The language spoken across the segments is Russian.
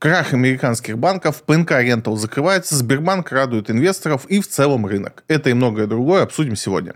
Крах американских банков, ПНК Рентал закрывается, Сбербанк радует инвесторов и в целом рынок. Это и многое другое обсудим сегодня.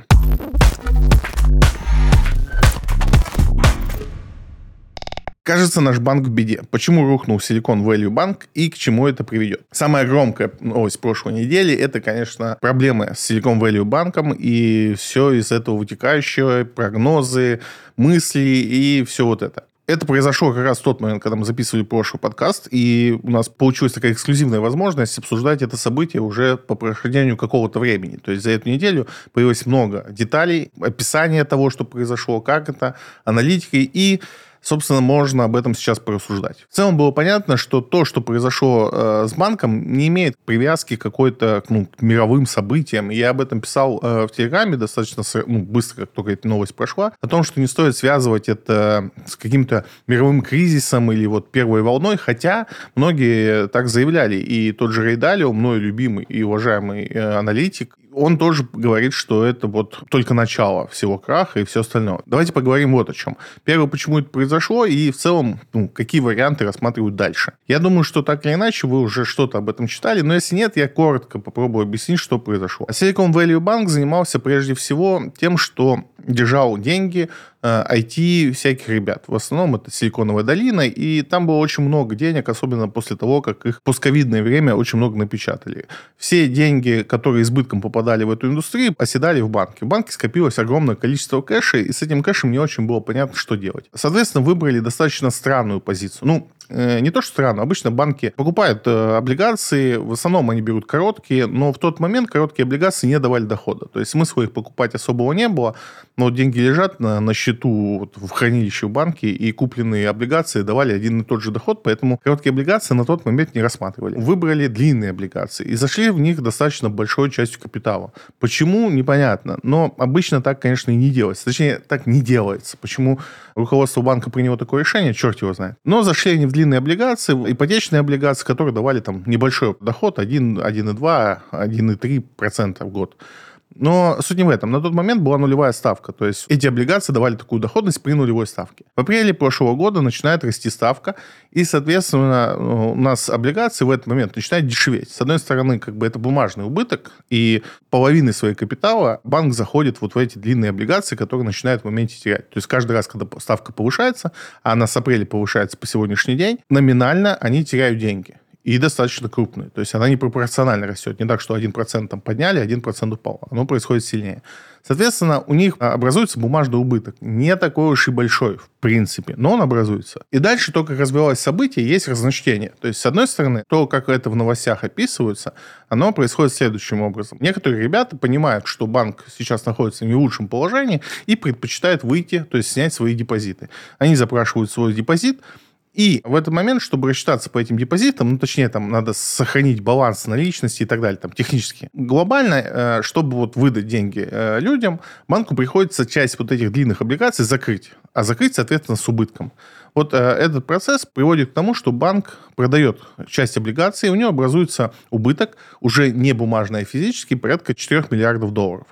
Кажется, наш банк в беде. Почему рухнул Silicon Valley Bank и к чему это приведет? Самая громкая новость прошлой недели – это, конечно, проблемы с Silicon Valley банком и все из этого вытекающее, прогнозы, мысли и все вот это. Это произошло как раз в тот момент, когда мы записывали прошлый подкаст, и у нас получилась такая эксклюзивная возможность обсуждать это событие уже по прохождению какого-то времени. То есть за эту неделю появилось много деталей, описания того, что произошло, как это, аналитики и собственно, можно об этом сейчас порассуждать. В целом было понятно, что то, что произошло э, с банком, не имеет привязки какой-то ну, к мировым событиям. Я об этом писал э, в Телеграме достаточно ну, быстро, как только эта новость прошла, о том, что не стоит связывать это с каким-то мировым кризисом или вот первой волной, хотя многие так заявляли. И тот же Рейдалио, мной любимый и уважаемый э, аналитик, он тоже говорит, что это вот только начало всего краха и все остальное. Давайте поговорим вот о чем. Первое, почему это произошло, и в целом, ну, какие варианты рассматривают дальше. Я думаю, что так или иначе вы уже что-то об этом читали, но если нет, я коротко попробую объяснить, что произошло. Silicon Valley Bank занимался прежде всего тем, что держал деньги IT э, всяких ребят. В основном это Силиконовая долина, и там было очень много денег, особенно после того, как их пусковидное время очень много напечатали. Все деньги, которые избытком попадали в эту индустрию, оседали в банке. В банке скопилось огромное количество кэша, и с этим кэшем не очень было понятно, что делать. Соответственно, выбрали достаточно странную позицию. Ну, не то, что странно, обычно банки покупают э, облигации, в основном они берут короткие, но в тот момент короткие облигации не давали дохода. То есть смысла их покупать особого не было, но деньги лежат на, на счету вот, в хранилище в банке, и купленные облигации давали один и тот же доход, поэтому короткие облигации на тот момент не рассматривали. Выбрали длинные облигации и зашли в них достаточно большой частью капитала. Почему, непонятно, но обычно так, конечно, и не делается. Точнее, так не делается. Почему руководство банка приняло такое решение, черт его знает. Но зашли они в длинные облигации, ипотечные облигации, которые давали там небольшой доход, 1, 1,2, 1,3% в год. Но суть не в этом. На тот момент была нулевая ставка. То есть эти облигации давали такую доходность при нулевой ставке. В апреле прошлого года начинает расти ставка, и, соответственно, у нас облигации в этот момент начинают дешеветь. С одной стороны, как бы это бумажный убыток, и половины своего капитала банк заходит вот в эти длинные облигации, которые начинают в моменте терять. То есть каждый раз, когда ставка повышается, а она с апреля повышается по сегодняшний день, номинально они теряют деньги и достаточно крупные. То есть она не пропорционально растет. Не так, что 1% там подняли, 1% упал. Оно происходит сильнее. Соответственно, у них образуется бумажный убыток. Не такой уж и большой, в принципе, но он образуется. И дальше то, как развивалось событие, есть разночтение. То есть, с одной стороны, то, как это в новостях описывается, оно происходит следующим образом. Некоторые ребята понимают, что банк сейчас находится в не лучшем положении и предпочитают выйти, то есть снять свои депозиты. Они запрашивают свой депозит, и в этот момент, чтобы рассчитаться по этим депозитам, ну, точнее, там надо сохранить баланс наличности и так далее, там, технически. Глобально, э, чтобы вот выдать деньги э, людям, банку приходится часть вот этих длинных облигаций закрыть. А закрыть, соответственно, с убытком. Вот э, этот процесс приводит к тому, что банк продает часть облигаций, и у него образуется убыток, уже не бумажный, а физический, порядка 4 миллиардов долларов.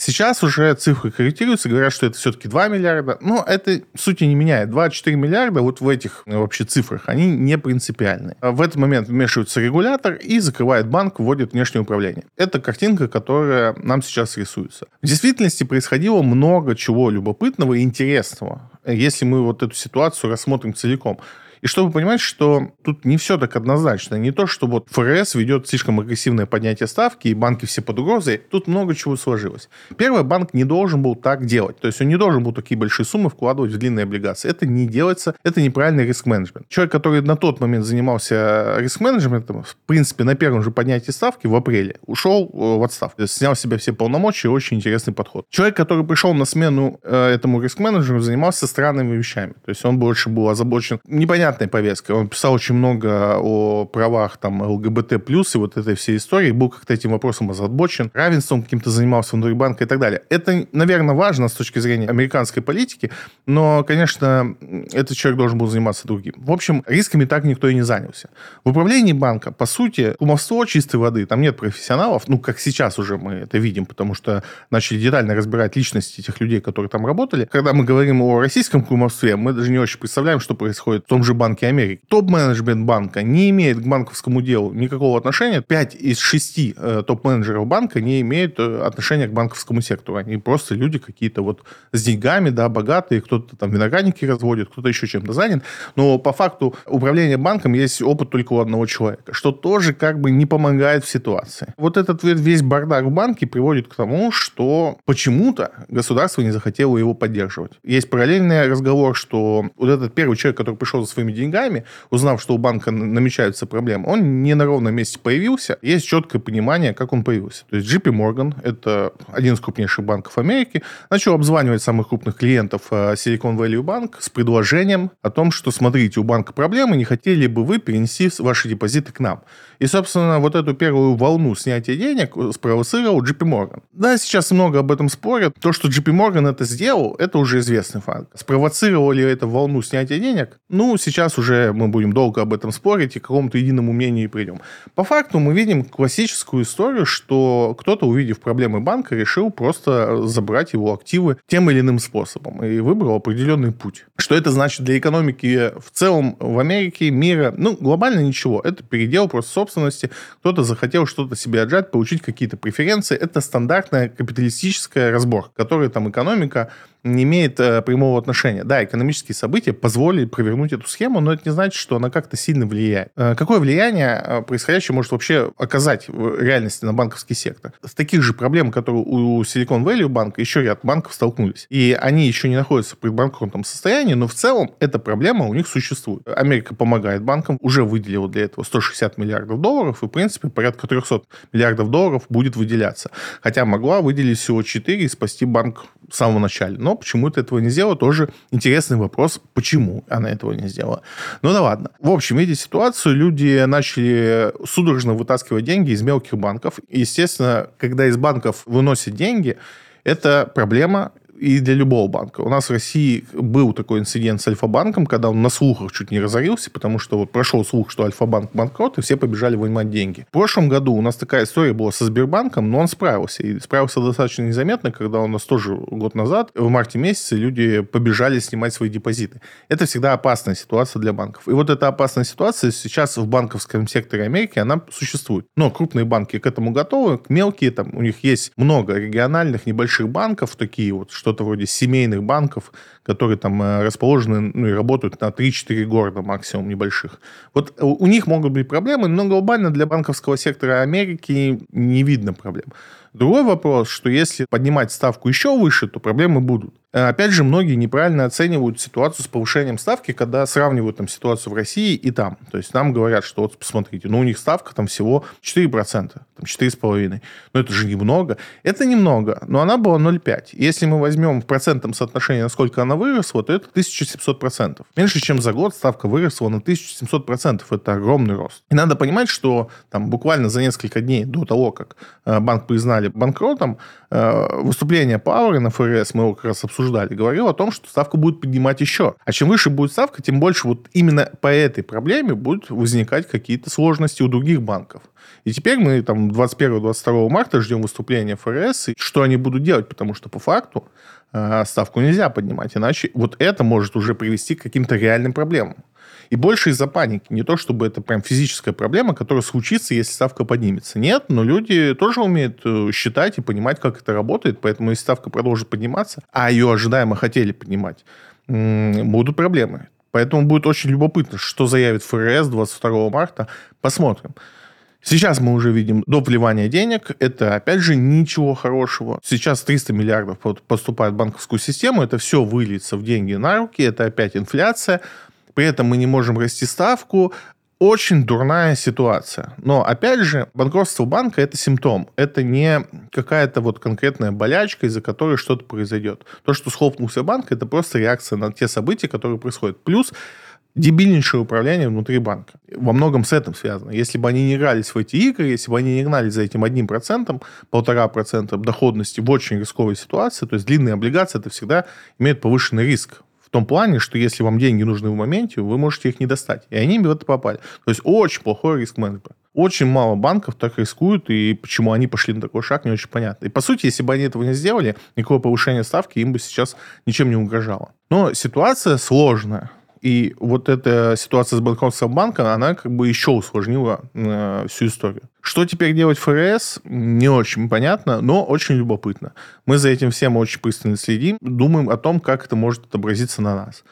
Сейчас уже цифры корректируются, говорят, что это все-таки 2 миллиарда. Но это сути не меняет. 2-4 миллиарда вот в этих э, вообще цифрах, они не принципиальны. В этот момент вмешивается регулятор и закрывает банк, вводит внешнее управление. Это картинка, которая нам сейчас рисуется. В действительности происходило много чего любопытного и интересного, если мы вот эту ситуацию рассмотрим целиком. И чтобы понимать, что тут не все так однозначно. Не то, что вот ФРС ведет слишком агрессивное поднятие ставки, и банки все под угрозой. Тут много чего сложилось. Первый банк не должен был так делать. То есть он не должен был такие большие суммы вкладывать в длинные облигации. Это не делается, это неправильный риск-менеджмент. Человек, который на тот момент занимался риск-менеджментом, в принципе, на первом же поднятии ставки в апреле ушел э, в отставку. Снял с себя все полномочия, очень интересный подход. Человек, который пришел на смену э, этому риск-менеджеру, занимался странными вещами. То есть он больше был озабочен непонятно понятной повесткой. Он писал очень много о правах там ЛГБТ+, и вот этой всей истории, был как-то этим вопросом озабочен, равенством каким-то занимался внутри банка и так далее. Это, наверное, важно с точки зрения американской политики, но, конечно, этот человек должен был заниматься другим. В общем, рисками так никто и не занялся. В управлении банка, по сути, кумовство чистой воды, там нет профессионалов, ну, как сейчас уже мы это видим, потому что начали детально разбирать личности тех людей, которые там работали. Когда мы говорим о российском кумовстве, мы даже не очень представляем, что происходит в том же банки Америки. Топ-менеджмент банка не имеет к банковскому делу никакого отношения. Пять из шести э, топ-менеджеров банка не имеют э, отношения к банковскому сектору. Они просто люди какие-то вот с деньгами, да, богатые, кто-то там виноградники разводит, кто-то еще чем-то занят. Но по факту управления банком есть опыт только у одного человека, что тоже как бы не помогает в ситуации. Вот этот весь бардак в банке приводит к тому, что почему-то государство не захотело его поддерживать. Есть параллельный разговор, что вот этот первый человек, который пришел за своими деньгами, узнав, что у банка намечаются проблемы, он не на ровном месте появился. Есть четкое понимание, как он появился. То есть JP Morgan, это один из крупнейших банков Америки, начал обзванивать самых крупных клиентов э, Silicon Valley Bank с предложением о том, что смотрите, у банка проблемы, не хотели бы вы перенести ваши депозиты к нам. И, собственно, вот эту первую волну снятия денег спровоцировал JP Morgan. Да, сейчас много об этом спорят. То, что JP Morgan это сделал, это уже известный факт. Спровоцировал ли это волну снятия денег? Ну, сейчас уже мы будем долго об этом спорить и к какому-то единому мнению придем. По факту мы видим классическую историю, что кто-то, увидев проблемы банка, решил просто забрать его активы тем или иным способом и выбрал определенный путь. Что это значит для экономики в целом в Америке, мира? Ну, глобально ничего. Это передел просто собственности. Кто-то захотел что-то себе отжать, получить какие-то преференции. Это стандартная капиталистическая разборка, которая там экономика не имеет э, прямого отношения. Да, экономические события позволили провернуть эту схему, но это не значит, что она как-то сильно влияет. Э, какое влияние э, происходящее может вообще оказать в реальности на банковский сектор? С таких же проблем, которые у Silicon Valley банка, еще ряд банков столкнулись. И они еще не находятся в предбанкротном состоянии, но в целом эта проблема у них существует. Америка помогает банкам, уже выделила для этого 160 миллиардов долларов, и, в принципе, порядка 300 миллиардов долларов будет выделяться. Хотя могла выделить всего 4 и спасти банк в самом начале. Но почему-то этого не сделала. Тоже интересный вопрос, почему она этого не сделала. Ну да ладно. В общем, видя ситуацию, люди начали судорожно вытаскивать деньги из мелких банков. Естественно, когда из банков выносят деньги, это проблема, и для любого банка. У нас в России был такой инцидент с Альфа-банком, когда он на слухах чуть не разорился, потому что вот прошел слух, что Альфа-банк банкрот, и все побежали вынимать деньги. В прошлом году у нас такая история была со Сбербанком, но он справился. И справился достаточно незаметно, когда у нас тоже год назад, в марте месяце, люди побежали снимать свои депозиты. Это всегда опасная ситуация для банков. И вот эта опасная ситуация сейчас в банковском секторе Америки, она существует. Но крупные банки к этому готовы, мелкие, там у них есть много региональных небольших банков, такие вот, что что-то вроде семейных банков, которые там э, расположены ну, и работают на 3-4 города максимум небольших. Вот у них могут быть проблемы, но глобально для банковского сектора Америки не видно проблем. Другой вопрос, что если поднимать ставку еще выше, то проблемы будут. Э, опять же, многие неправильно оценивают ситуацию с повышением ставки, когда сравнивают там ситуацию в России и там. То есть нам говорят, что вот посмотрите, ну у них ставка там всего 4%, там 4,5%. Но это же немного. Это немного, но она была 0,5. Если мы возьмем в процентном соотношении, насколько она выросла, то это 1700%. Меньше, чем за год ставка выросла на 1700%. Это огромный рост. И надо понимать, что там буквально за несколько дней до того, как э, банк признали банкротом, э, выступление Пауэра на ФРС, мы его как раз обсуждали, обсуждали, говорил о том, что ставку будет поднимать еще. А чем выше будет ставка, тем больше вот именно по этой проблеме будут возникать какие-то сложности у других банков. И теперь мы там 21-22 марта ждем выступления ФРС, и что они будут делать, потому что по факту э, ставку нельзя поднимать, иначе вот это может уже привести к каким-то реальным проблемам. И больше из-за паники. Не то, чтобы это прям физическая проблема, которая случится, если ставка поднимется. Нет, но люди тоже умеют э, считать и понимать, как это работает. Поэтому если ставка продолжит подниматься, а ее ожидаемо хотели поднимать, будут проблемы. Поэтому будет очень любопытно, что заявит ФРС 22 марта. Посмотрим. Сейчас мы уже видим до вливания денег. Это, опять же, ничего хорошего. Сейчас 300 миллиардов поступает в банковскую систему. Это все выльется в деньги на руки. Это опять инфляция при этом мы не можем расти ставку, очень дурная ситуация. Но, опять же, банкротство банка – это симптом. Это не какая-то вот конкретная болячка, из-за которой что-то произойдет. То, что схлопнулся банк – это просто реакция на те события, которые происходят. Плюс дебильнейшее управление внутри банка. Во многом с этим связано. Если бы они не игрались в эти игры, если бы они не гнались за этим одним процентом, полтора процента доходности в очень рисковой ситуации, то есть длинные облигации, это всегда имеет повышенный риск в том плане, что если вам деньги нужны в моменте, вы можете их не достать. И они в это попали. То есть очень плохой риск менеджмент. Очень мало банков так рискуют, и почему они пошли на такой шаг, не очень понятно. И по сути, если бы они этого не сделали, никакого повышения ставки им бы сейчас ничем не угрожало. Но ситуация сложная И вот эта ситуация с банкротством банка, она как бы еще усложнила э, всю историю. Что теперь делать ФРС, не очень понятно, но очень любопытно. Мы за этим всем очень пристально следим, думаем о том, как это может отобразиться на нас.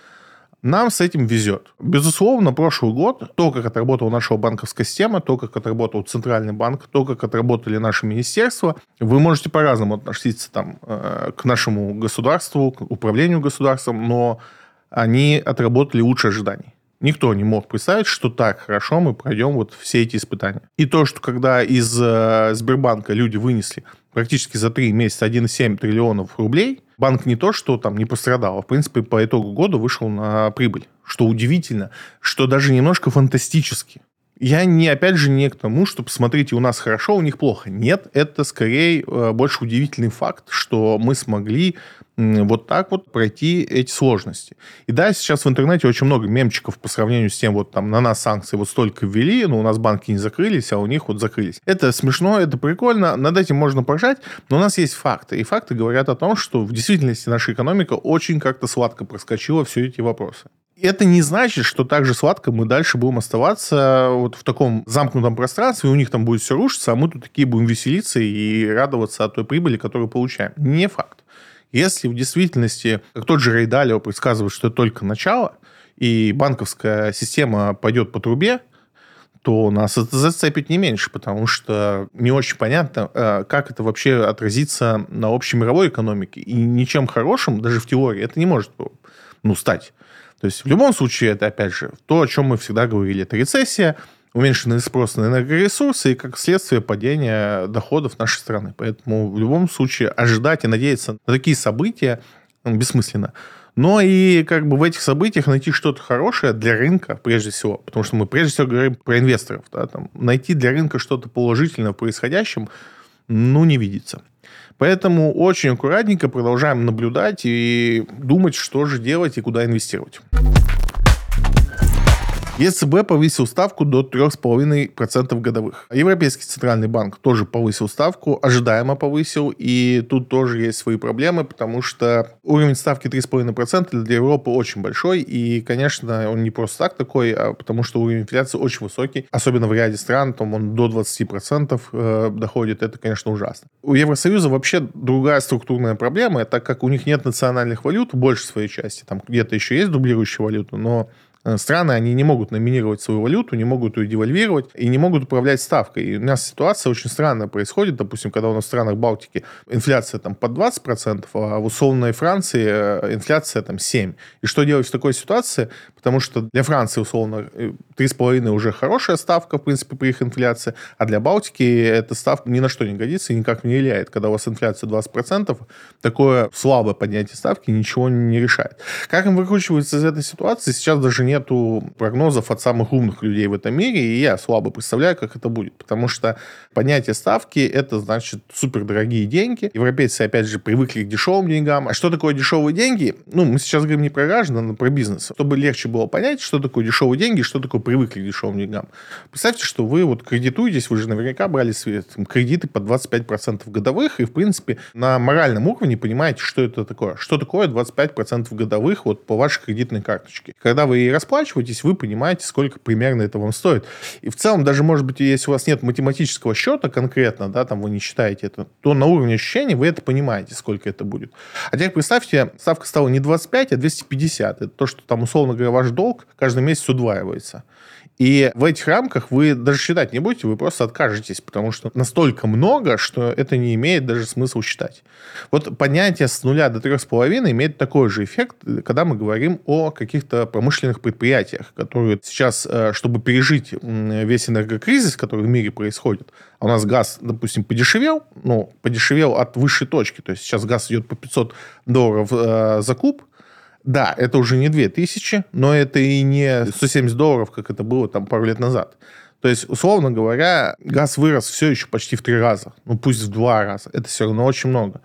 Нам с этим везет. Безусловно, прошлый год, то, как отработала наша банковская система, то, как отработал Центральный банк, то, как отработали наши министерства, вы можете по-разному относиться там, э, к нашему государству, к управлению государством, но они отработали лучше ожиданий. Никто не мог представить, что так хорошо мы пройдем вот все эти испытания. И то, что когда из э, Сбербанка люди вынесли практически за три месяца 1,7 триллионов рублей, банк не то, что там не пострадал, а в принципе по итогу года вышел на прибыль. Что удивительно, что даже немножко фантастически. Я не, опять же, не к тому, что, посмотрите, у нас хорошо, у них плохо. Нет, это скорее э, больше удивительный факт, что мы смогли вот так вот пройти эти сложности. И да, сейчас в интернете очень много мемчиков по сравнению с тем, вот там на нас санкции вот столько ввели, но у нас банки не закрылись, а у них вот закрылись. Это смешно, это прикольно, над этим можно поржать, но у нас есть факты. И факты говорят о том, что в действительности наша экономика очень как-то сладко проскочила все эти вопросы это не значит, что так же сладко мы дальше будем оставаться вот в таком замкнутом пространстве, и у них там будет все рушиться, а мы тут такие будем веселиться и радоваться от той прибыли, которую получаем. Не факт. Если в действительности, как тот же Рейдалио предсказывает, что это только начало, и банковская система пойдет по трубе, то нас это зацепит не меньше, потому что не очень понятно, э, как это вообще отразится на общей мировой экономике. И ничем хорошим, даже в теории, это не может ну, стать. То есть в любом случае это, опять же, то, о чем мы всегда говорили, это рецессия, уменьшенный спрос на энергоресурсы и, как следствие, падение доходов нашей страны. Поэтому в любом случае ожидать и надеяться на такие события бессмысленно. Но и как бы в этих событиях найти что-то хорошее для рынка, прежде всего, потому что мы прежде всего говорим про инвесторов, да, там, найти для рынка что-то положительное в происходящем, ну, не видится. Поэтому очень аккуратненько продолжаем наблюдать и думать, что же делать и куда инвестировать. ЕЦБ повысил ставку до 3,5% годовых. Европейский центральный банк тоже повысил ставку, ожидаемо повысил, и тут тоже есть свои проблемы, потому что уровень ставки 3,5% для Европы очень большой, и, конечно, он не просто так такой, а потому что уровень инфляции очень высокий, особенно в ряде стран, там он до 20% э, доходит, это, конечно, ужасно. У Евросоюза вообще другая структурная проблема, так как у них нет национальных валют, больше своей части, там где-то еще есть дублирующая валюта, но страны, они не могут номинировать свою валюту, не могут ее девальвировать и не могут управлять ставкой. И у нас ситуация очень странная происходит. Допустим, когда у нас в странах Балтики инфляция там под 20%, а в условной Франции э, инфляция там 7%. И что делать в такой ситуации? Потому что для Франции, условно, 3,5 э, уже хорошая ставка, в принципе, при их инфляции, а для Балтики эта ставка ни на что не годится и никак не влияет. Когда у вас инфляция 20%, такое слабое поднятие ставки ничего не решает. Как им выкручиваться из этой ситуации, сейчас даже нету прогнозов от самых умных людей в этом мире, и я слабо представляю, как это будет. Потому что поднятие ставки – это, значит, супердорогие деньги. Европейцы, опять же, привыкли к дешевым деньгам. А что такое дешевые деньги? Ну, мы сейчас говорим не про граждан, а про бизнес. Чтобы легче было понять, что такое дешевые деньги, что такое привыкли к дешевым деньгам. Представьте, что вы вот кредитуетесь, вы же наверняка брали свои там, кредиты по 25% годовых, и, в принципе, на моральном уровне понимаете, что это такое. Что такое 25% годовых вот по вашей кредитной карточке. Когда вы ей расплачиваетесь, вы понимаете, сколько примерно это вам стоит. И в целом, даже, может быть, если у вас нет математического счета конкретно, да, там вы не считаете это, то на уровне ощущений вы это понимаете, сколько это будет. А теперь представьте, ставка стала не 25, а 250. Это то, что там, условно говоря, ваш долг каждый месяц удваивается. И в этих рамках вы даже считать не будете, вы просто откажетесь, потому что настолько много, что это не имеет даже смысла считать. Вот поднятие с нуля до трех с половиной имеет такой же эффект, когда мы говорим о каких-то промышленных предприятиях, которые сейчас, э, чтобы пережить весь энергокризис, который в мире происходит, а у нас газ, допустим, подешевел, ну, подешевел от высшей точки, то есть сейчас газ идет по 500 долларов э, за куб, да, это уже не 2000, но это и не 170 долларов, как это было там пару лет назад. То есть, условно говоря, газ вырос все еще почти в три раза. Ну, пусть в два раза. Это все равно очень много.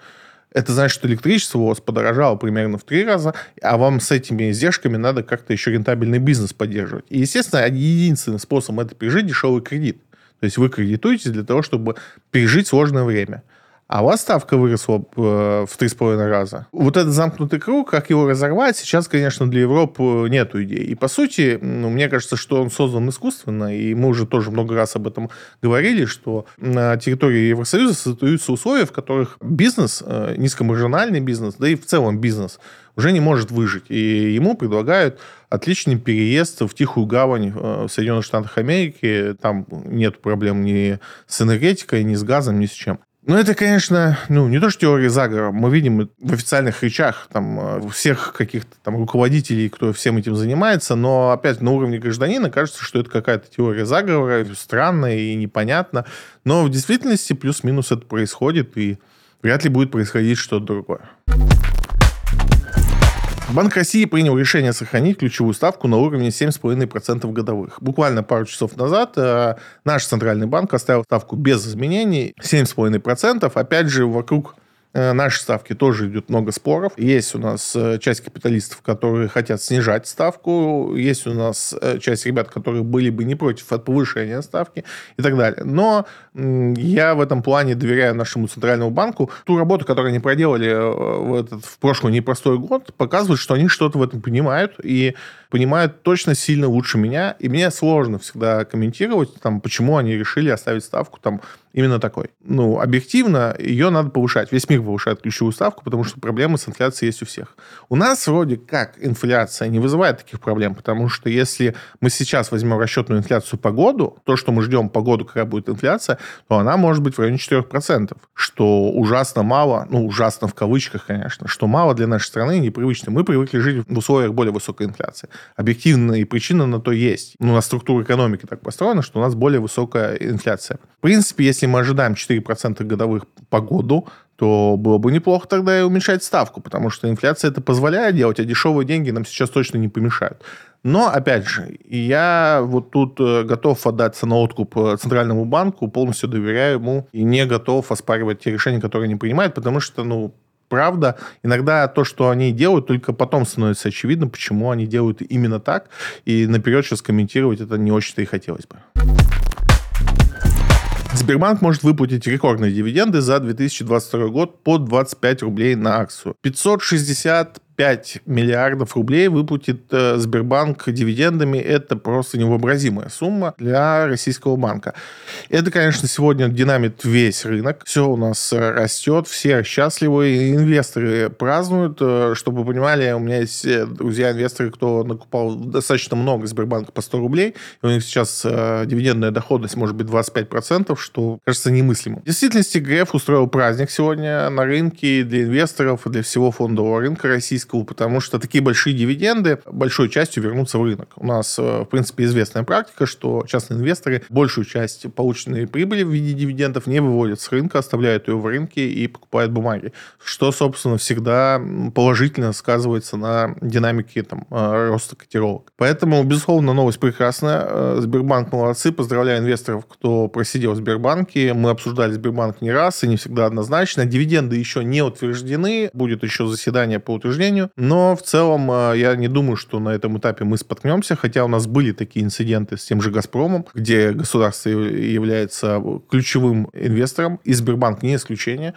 Это значит, что электричество у вас подорожало примерно в три раза, а вам с этими издержками надо как-то еще рентабельный бизнес поддерживать. И, естественно, единственный способ это пережить – дешевый кредит. То есть вы кредитуетесь для того, чтобы пережить сложное время. А у вас ставка выросла э, в три с половиной раза. Вот этот замкнутый круг, как его разорвать, сейчас, конечно, для Европы нету идей. И, по сути, ну, мне кажется, что он создан искусственно, и мы уже тоже много раз об этом говорили, что на территории Евросоюза создаются условия, в которых бизнес, э, низкомаржинальный бизнес, да и в целом бизнес, уже не может выжить. И ему предлагают отличный переезд в Тихую гавань э, в Соединенных Штатах Америки. Там нет проблем ни с энергетикой, ни с газом, ни с чем. Ну, это, конечно, ну, не то, что теория заговора. Мы видим в официальных речах там, э, всех каких-то там руководителей, кто всем этим занимается, но, опять, на уровне гражданина кажется, что это какая-то теория заговора, странная и непонятна. Но в действительности плюс-минус это происходит, и вряд ли будет происходить что-то другое. Банк России принял решение сохранить ключевую ставку на уровне 7,5% годовых. Буквально пару часов назад э, наш центральный банк оставил ставку без изменений 7,5%. Опять же, вокруг наши ставки тоже идет много споров. Есть у нас э, часть капиталистов, которые хотят снижать ставку. Есть у нас э, часть ребят, которые были бы не против от повышения ставки и так далее. Но я в этом плане доверяю нашему центральному банку. Ту работу, которую они проделали в, этот, в прошлый непростой год, показывает, что они что-то в этом понимают и понимают точно сильно лучше меня. И мне сложно всегда комментировать, там, почему они решили оставить ставку там именно такой. Ну, объективно, ее надо повышать. Весь мир повышает ключевую ставку, потому что проблемы с инфляцией есть у всех. У нас вроде как инфляция не вызывает таких проблем, потому что если мы сейчас возьмем расчетную инфляцию по году, то, что мы ждем по году, какая будет инфляция, то она может быть в районе 4%, что ужасно мало, ну, ужасно в кавычках, конечно, что мало для нашей страны, непривычно. Мы привыкли жить в условиях более высокой инфляции. Объективные причины на то есть. Ну, у нас структура экономики так построена, что у нас более высокая инфляция. В принципе, если мы ожидаем 4% годовых по году, то было бы неплохо тогда и уменьшать ставку, потому что инфляция это позволяет делать, а дешевые деньги нам сейчас точно не помешают. Но, опять же, я вот тут э, готов отдаться на откуп э, Центральному банку, полностью доверяю ему и не готов оспаривать те решения, которые они принимают, потому что, ну, правда, иногда то, что они делают, только потом становится очевидно, почему они делают именно так, и наперед сейчас комментировать это не очень-то и хотелось бы. Сбербанк может выплатить рекордные дивиденды за 2022 год по 25 рублей на акцию. 560 5 миллиардов рублей выплатит э, Сбербанк дивидендами. Это просто невообразимая сумма для российского банка. Это, конечно, сегодня динамит весь рынок. Все у нас растет, все счастливы. Инвесторы празднуют. Э, чтобы вы понимали, у меня есть э, друзья-инвесторы, кто накупал достаточно много Сбербанка по 100 рублей. У них сейчас дивидендная доходность может быть 25%, что кажется немыслимым. В действительности ГРФ устроил праздник сегодня на рынке для инвесторов и для всего фондового рынка российского российского, потому что такие большие дивиденды большой частью вернутся в рынок. У нас, э, в принципе, известная практика, что частные инвесторы большую часть полученной прибыли в виде дивидендов не выводят с рынка, оставляют ее в рынке и покупают бумаги, что, собственно, всегда положительно сказывается на динамике там, э, роста котировок. Поэтому, безусловно, новость прекрасная. Э, Сбербанк молодцы. Поздравляю инвесторов, кто просидел в Сбербанке. Мы обсуждали Сбербанк не раз и не всегда однозначно. Дивиденды еще не утверждены. Будет еще заседание по утверждению сожалению. Но в целом э, я не думаю, что на этом этапе мы споткнемся, хотя у нас были такие инциденты с тем же «Газпромом», где государство является ключевым инвестором, и Сбербанк не исключение.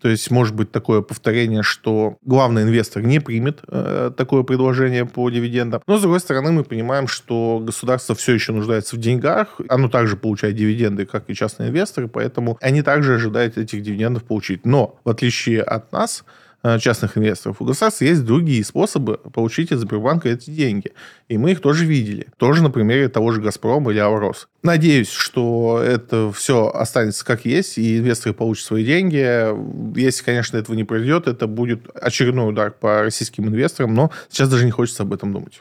То есть может быть такое повторение, что главный инвестор не примет э, такое предложение по дивидендам. Но, с другой стороны, мы понимаем, что государство все еще нуждается в деньгах. Оно также получает дивиденды, как и частные инвесторы, поэтому они также ожидают этих дивидендов получить. Но, в отличие от нас, частных инвесторов. У государства есть другие способы получить от Сбербанка эти деньги. И мы их тоже видели. Тоже на примере того же «Газпрома» или «Аврос». Надеюсь, что это все останется как есть, и инвесторы получат свои деньги. Если, конечно, этого не произойдет, это будет очередной удар по российским инвесторам, но сейчас даже не хочется об этом думать.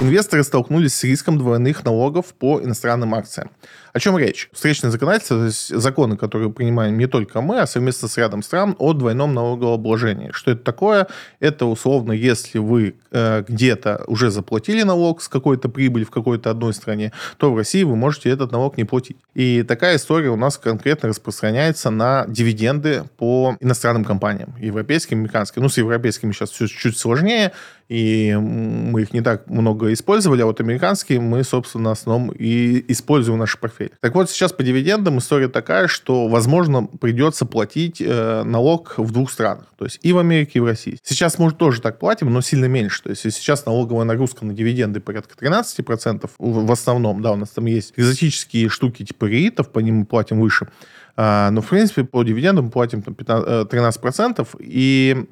Инвесторы столкнулись с риском двойных налогов по иностранным акциям. О чем речь? Встречное законодательство, то есть законы, которые принимаем не только мы, а совместно с рядом стран о двойном налогообложении. Что это такое? Это условно, если вы э, где-то уже заплатили налог с какой-то прибыли в какой-то одной стране, то в России вы можете этот налог не платить. И такая история у нас конкретно распространяется на дивиденды по иностранным компаниям, европейским, американским. Ну, с европейскими сейчас все чуть сложнее. И мы их не так много использовали, а вот американские мы, собственно, в основном и используем в наших портфелях. Так вот, сейчас по дивидендам история такая, что, возможно, придется платить э, налог в двух странах, то есть и в Америке, и в России. Сейчас, может, тоже так платим, но сильно меньше. То есть сейчас налоговая нагрузка на дивиденды порядка 13%, в основном, да, у нас там есть экзотические штуки типа реитов, по ним мы платим выше, а, но, в принципе, по дивидендам мы платим там, 15, 13%, э, и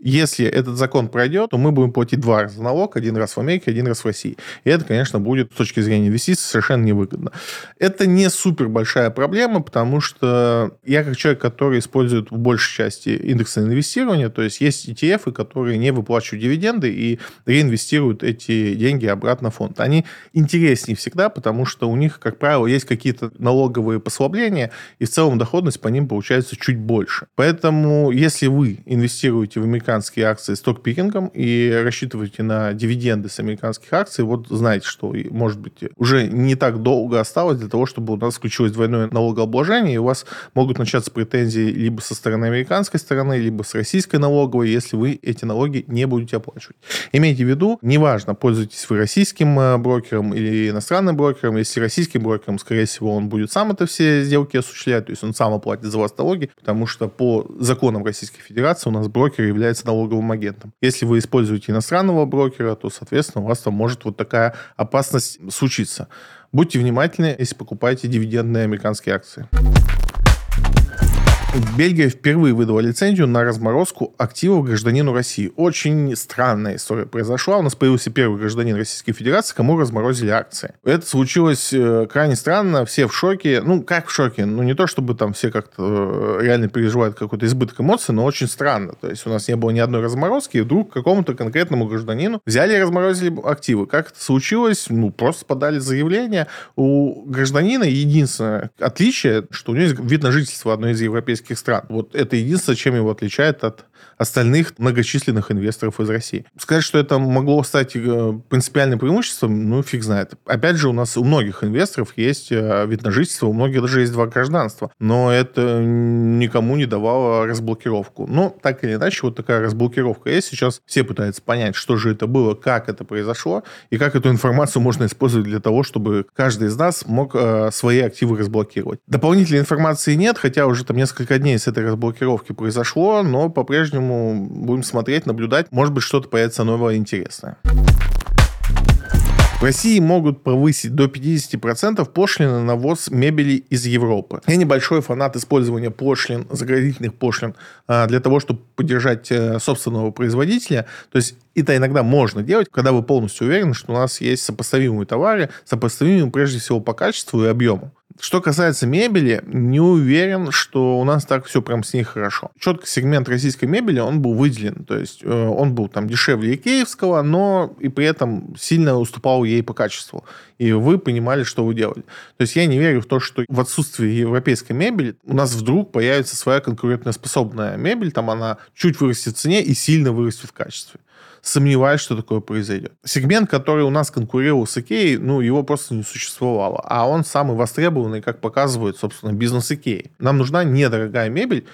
если этот закон пройдет, то мы будем платить два раза налог, один раз в Америке, один раз в России. И это, конечно, будет с точки зрения инвестиций совершенно невыгодно. Это не супер большая проблема, потому что я как человек, который использует в большей части индексное инвестирование, то есть есть ETF, которые не выплачивают дивиденды и реинвестируют эти деньги обратно в фонд. Они интереснее всегда, потому что у них, как правило, есть какие-то налоговые послабления, и в целом доходность по ним получается чуть больше. Поэтому, если вы инвестируете в американские американские акции стокпикингом и рассчитываете на дивиденды с американских акций, вот знаете, что, может быть, уже не так долго осталось для того, чтобы у нас включилось двойное налогообложение, и у вас могут начаться претензии либо со стороны американской стороны, либо с российской налоговой, если вы эти налоги не будете оплачивать. Имейте в виду, неважно, пользуетесь вы российским э, брокером или иностранным брокером, если российским брокером, скорее всего, он будет сам это все сделки осуществлять, то есть он сам оплатит за вас налоги, потому что по законам Российской Федерации у нас брокер является является налоговым агентом. Если вы используете иностранного брокера, то, соответственно, у вас там может вот такая опасность случиться. Будьте внимательны, если покупаете дивидендные американские акции. Бельгия впервые выдала лицензию на разморозку активов гражданину России. Очень странная история произошла. У нас появился первый гражданин Российской Федерации, кому разморозили акции. Это случилось э, крайне странно, все в шоке. Ну, как в шоке? Ну, не то, чтобы там все как-то э, реально переживают какой-то избыток эмоций, но очень странно. То есть у нас не было ни одной разморозки, и вдруг какому-то конкретному гражданину взяли и разморозили активы. Как это случилось? Ну, просто подали заявление. У гражданина единственное отличие, что у него есть вид на жительство одной из европейских европейских стран. Вот это единственное, чем его отличает от остальных многочисленных инвесторов из России. Сказать, что это могло стать э, принципиальным преимуществом, ну, фиг знает. Опять же, у нас у многих инвесторов есть э, вид на жительство, у многих даже есть два гражданства. Но это никому не давало разблокировку. Но, так или иначе, вот такая разблокировка есть. Сейчас все пытаются понять, что же это было, как это произошло, и как эту информацию можно использовать для того, чтобы каждый из нас мог э, свои активы разблокировать. Дополнительной информации нет, хотя уже там несколько дней с этой разблокировки произошло, но по-прежнему Поэтому будем смотреть, наблюдать. Может быть, что-то появится новое интересное. В России могут повысить до 50% пошлины на ввоз мебели из Европы. Я небольшой фанат использования пошлин, заградительных пошлин а, для того, чтобы поддержать э, собственного производителя. То есть это иногда можно делать, когда вы полностью уверены, что у нас есть сопоставимые товары, сопоставимые прежде всего по качеству и объему. Что касается мебели, не уверен, что у нас так все прям с ней хорошо. Четко сегмент российской мебели, он был выделен. То есть э, он был там дешевле икеевского, но и при этом сильно уступал ей по качеству. И вы понимали, что вы делали. То есть я не верю в то, что в отсутствии европейской мебели у нас вдруг появится своя конкурентоспособная мебель, там она чуть вырастет в цене и сильно вырастет в качестве сомневаюсь, что такое произойдет. Сегмент, который у нас конкурировал с Икеей, ну, его просто не существовало. А он самый востребованный, как показывает, собственно, бизнес Икеи. Нам нужна недорогая мебель,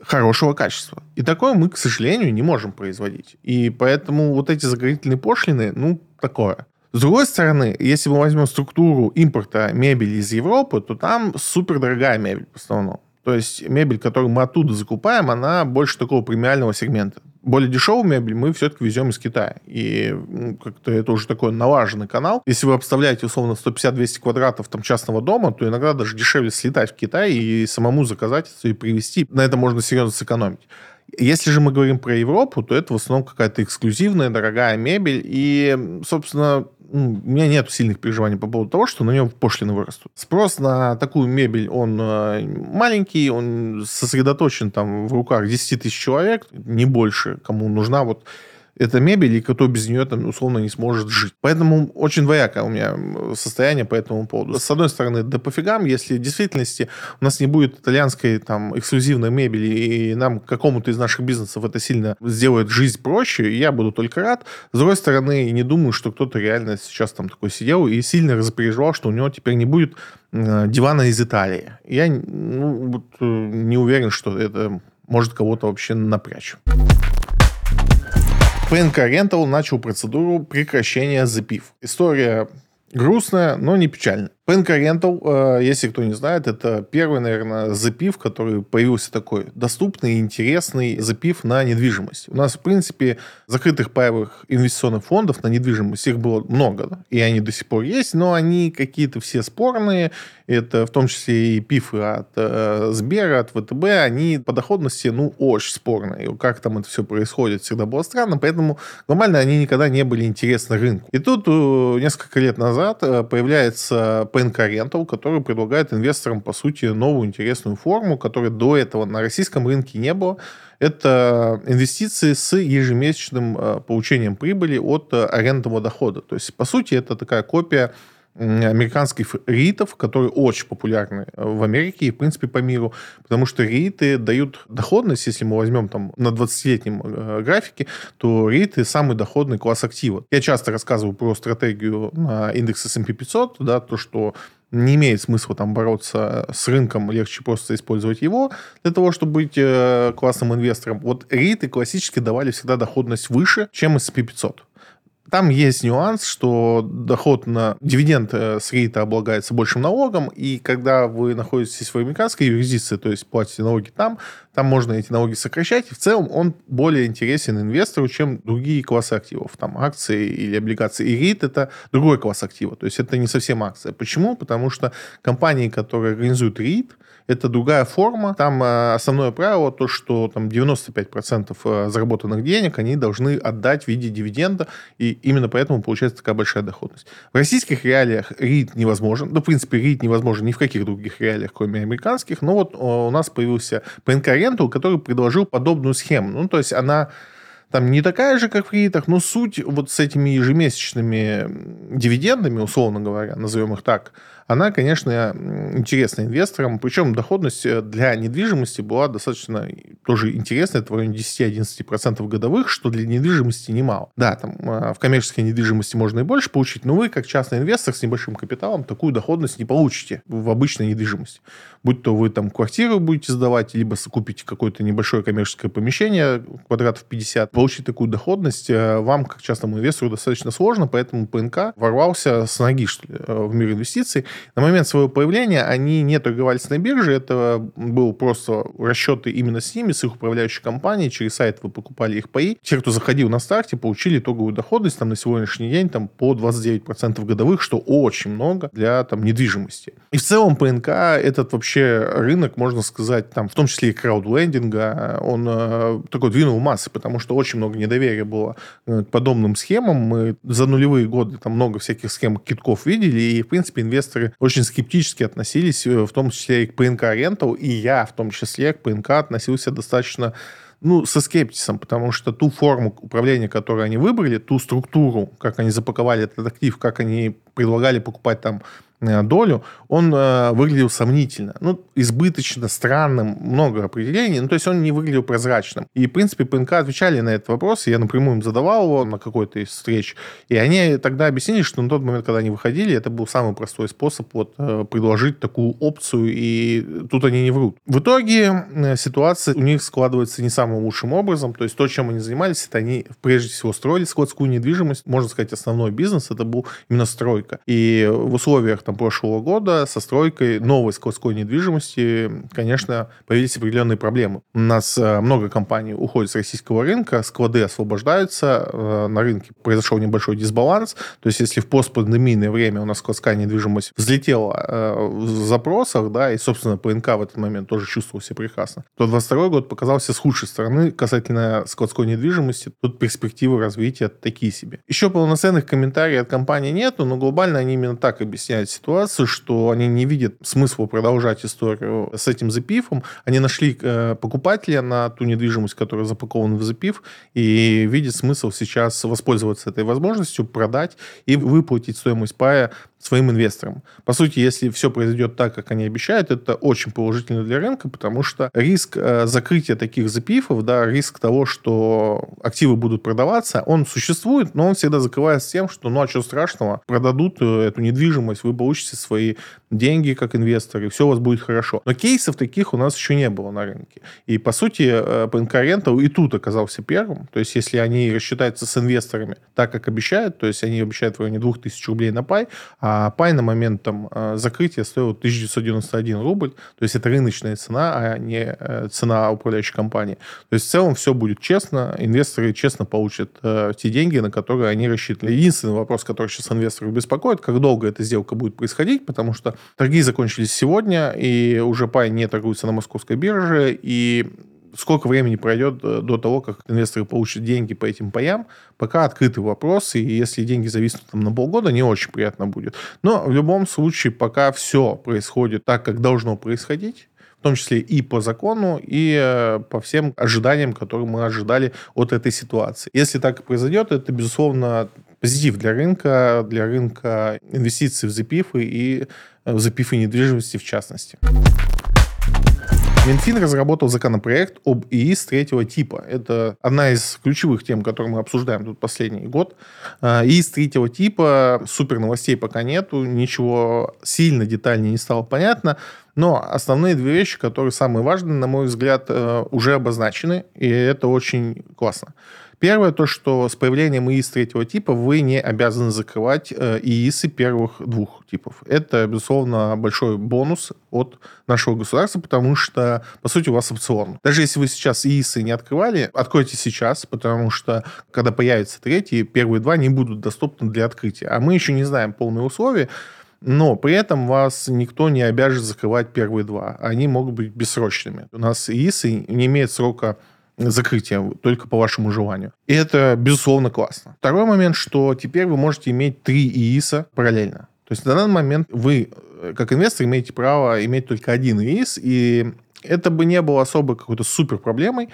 хорошего качества. И такое мы, к сожалению, не можем производить. И поэтому вот эти заградительные пошлины, ну, такое. С другой стороны, если мы возьмем структуру импорта мебели из Европы, то там супер дорогая мебель в основном. То есть мебель, которую мы оттуда закупаем, она больше такого премиального сегмента более дешевую мебель мы все-таки везем из Китая. И ну, как-то это уже такой налаженный канал. Если вы обставляете, условно, 150-200 квадратов там частного дома, то иногда даже дешевле слетать в Китай и самому заказать и привезти. На это можно серьезно сэкономить. Если же мы говорим про Европу, то это в основном какая-то эксклюзивная, дорогая мебель. И, собственно, у меня нет сильных переживаний по поводу того, что на нем пошлины вырастут. Спрос на такую мебель, он э, маленький, он сосредоточен там в руках 10 тысяч человек, не больше, кому нужна вот эта мебель, и кто без нее там условно не сможет жить. Поэтому очень двоякое у меня состояние по этому поводу. С одной стороны, да пофигам, если в действительности у нас не будет итальянской там эксклюзивной мебели, и нам какому-то из наших бизнесов это сильно сделает жизнь проще, я буду только рад. С другой стороны, не думаю, что кто-то реально сейчас там такой сидел и сильно разпереживал, что у него теперь не будет дивана из Италии. Я ну, э, не уверен, что это может кого-то вообще напрячь. ПНК Rental начал процедуру прекращения запив. История грустная, но не печальная. PNK Rental, э, если кто не знает, это первый, наверное, запив, который появился такой доступный, интересный запив на недвижимость. У нас, в принципе, закрытых паевых инвестиционных фондов на недвижимость их было много, и они до сих пор есть, но они какие-то все спорные, это в том числе и пифы от э, Сбера, от ВТБ, они по доходности, ну, очень спорные. Как там это все происходит, всегда было странно, поэтому глобально они никогда не были интересны рынку. И тут э, несколько лет назад э, появляется PNK Rental, который предлагает инвесторам, по сути, новую интересную форму, которой до этого на российском рынке не было. Это инвестиции с ежемесячным э, получением прибыли от э, арендного дохода. То есть, по сути, это такая копия американских ритов, которые очень популярны э, в Америке и, в принципе, по миру, потому что риты дают доходность, если мы возьмем там на 20-летнем э, графике, то риты самый доходный класс актива. Я часто рассказываю про стратегию на индекс S&P 500, да, то, что не имеет смысла там бороться с рынком, легче просто использовать его для того, чтобы быть э, классным инвестором. Вот риты классически давали всегда доходность выше, чем S&P 500. Там есть нюанс, что доход на дивиденд э, с рейта облагается большим налогом, и когда вы находитесь в американской юрисдикции, то есть платите налоги там, там можно эти налоги сокращать, и в целом он более интересен инвестору, чем другие классы активов, там акции или облигации. И рейт это другой класс актива, то есть это не совсем акция. Почему? Потому что компании, которые организуют рейт, это другая форма. Там э, основное правило то, что там 95% э, заработанных денег они должны отдать в виде дивиденда, и именно поэтому получается такая большая доходность. В российских реалиях РИТ невозможен. Ну, в принципе, РИТ невозможен ни в каких других реалиях, кроме американских. Но вот э, у нас появился ПНК Rental, который предложил подобную схему. Ну, то есть она там не такая же, как в кредитах, но суть вот с этими ежемесячными дивидендами, условно говоря, назовем их так, она, конечно, интересна инвесторам. Причем доходность э, для недвижимости была достаточно тоже интересная, это в районе 10-11% годовых, что для недвижимости немало. Да, там э, в коммерческой недвижимости можно и больше получить, но вы, как частный инвестор с небольшим капиталом, такую доходность не получите в обычной недвижимости. Будь то вы там квартиру будете сдавать, либо купите какое-то небольшое коммерческое помещение, квадратов 50, получить такую доходность э, вам, как частному инвестору, достаточно сложно, поэтому ПНК ворвался с ноги, что ли, в мир инвестиций. На момент своего появления они не торговались на бирже, это был просто расчеты именно с ними, с их управляющей компанией, через сайт вы покупали их паи. Те, кто заходил на старте, получили итоговую доходность там на сегодняшний день там по 29% годовых, что очень много для там недвижимости. И в целом ПНК этот вообще рынок, можно сказать, там в том числе и краудлендинга, он э, такой двинул массы, потому что очень много недоверия было к подобным схемам. Мы за нулевые годы там много всяких схем китков видели, и в принципе инвесторы очень скептически относились, э, в том числе и к ПНК Rental, и я в том числе к ПНК относился достаточно ну, со скептисом, потому что ту форму управления, которую они выбрали, ту структуру, как они запаковали этот актив, как они предлагали покупать там Э, долю, он э, выглядел сомнительно. Ну, избыточно, странным, много определений, ну, то есть он не выглядел прозрачным. И, в принципе, ПНК отвечали на этот вопрос, я напрямую им задавал его на какой-то из встреч, и они тогда объяснили, что на тот момент, когда они выходили, это был самый простой способ вот э, предложить такую опцию, и тут они не врут. В итоге э, ситуация у них складывается не самым лучшим образом, то есть то, чем они занимались, это они прежде всего строили складскую недвижимость, можно сказать, основной бизнес, это был именно стройка. И в условиях там, прошлого года со стройкой новой складской недвижимости, конечно, появились определенные проблемы. У нас э, много компаний уходит с российского рынка, склады освобождаются, э, на рынке произошел небольшой дисбаланс. То есть, если в постпандемийное время у нас складская недвижимость взлетела э, в запросах, да, и, собственно, ПНК в этот момент тоже чувствовал себя прекрасно, то 22 год показался с худшей стороны касательно складской недвижимости. Тут перспективы развития такие себе. Еще полноценных комментариев от компании нету, но глобально они именно так объясняют ситуацию, что они не видят смысла продолжать историю с этим запифом. Они нашли э, покупателя на ту недвижимость, которая запакована в запив, и видят смысл сейчас воспользоваться этой возможностью, продать и выплатить стоимость пая своим инвесторам. По сути, если все произойдет так, как они обещают, это очень положительно для рынка, потому что риск э, закрытия таких запифов, да, риск того, что активы будут продаваться, он существует, но он всегда закрывается тем, что ну а что страшного, продадут э, эту недвижимость, вы получите свои деньги как инвесторы, все у вас будет хорошо. Но кейсов таких у нас еще не было на рынке. И, по сути, э, ПНК Рента и тут оказался первым. То есть, если они рассчитаются с инвесторами так, как обещают, то есть они обещают в районе 2000 рублей на пай, а пай на момент там, э, закрытия стоил 1991 рубль, то есть это рыночная цена, а не э, цена управляющей компании. То есть в целом все будет честно, инвесторы честно получат э, те деньги, на которые они рассчитывали. Единственный вопрос, который сейчас инвесторов беспокоит, как долго эта сделка будет происходить, потому что торги закончились сегодня, и уже пай не торгуется на московской бирже, и сколько времени пройдет э, до того, как инвесторы получат деньги по этим паям, пока открытый вопрос, и если деньги зависнут там на полгода, не очень приятно будет. Но в любом случае, пока все происходит так, как должно происходить, в том числе и по закону, и э, по всем ожиданиям, которые мы ожидали от этой ситуации. Если так и произойдет, это, безусловно, позитив для рынка, для рынка инвестиций в запифы и э, в запифы недвижимости в частности. Минфин разработал законопроект об ИИС третьего типа. Это одна из ключевых тем, которые мы обсуждаем тут последний год. А, ИИС третьего типа, супер новостей пока нету, ничего сильно детальнее не стало понятно. Но основные две вещи, которые самые важные, на мой взгляд, э, уже обозначены, и это очень классно. Первое, то, что с появлением ИИС третьего типа вы не обязаны закрывать э, ИИСы первых двух типов. Это, безусловно, большой бонус от нашего государства, потому что, по сути, у вас опцион. Даже если вы сейчас ИИСы не открывали, откройте сейчас, потому что, когда появится третий, первые два не будут доступны для открытия. А мы еще не знаем полные условия, но при этом вас никто не обяжет закрывать первые два. Они могут быть бессрочными. У нас ИИСы не имеют срока закрытия, только по вашему желанию. И это, безусловно, классно. Второй момент, что теперь вы можете иметь три ИИСа параллельно. То есть на данный момент вы, э, как инвестор, имеете право иметь только один ИИС, и это бы не было особо какой-то супер проблемой,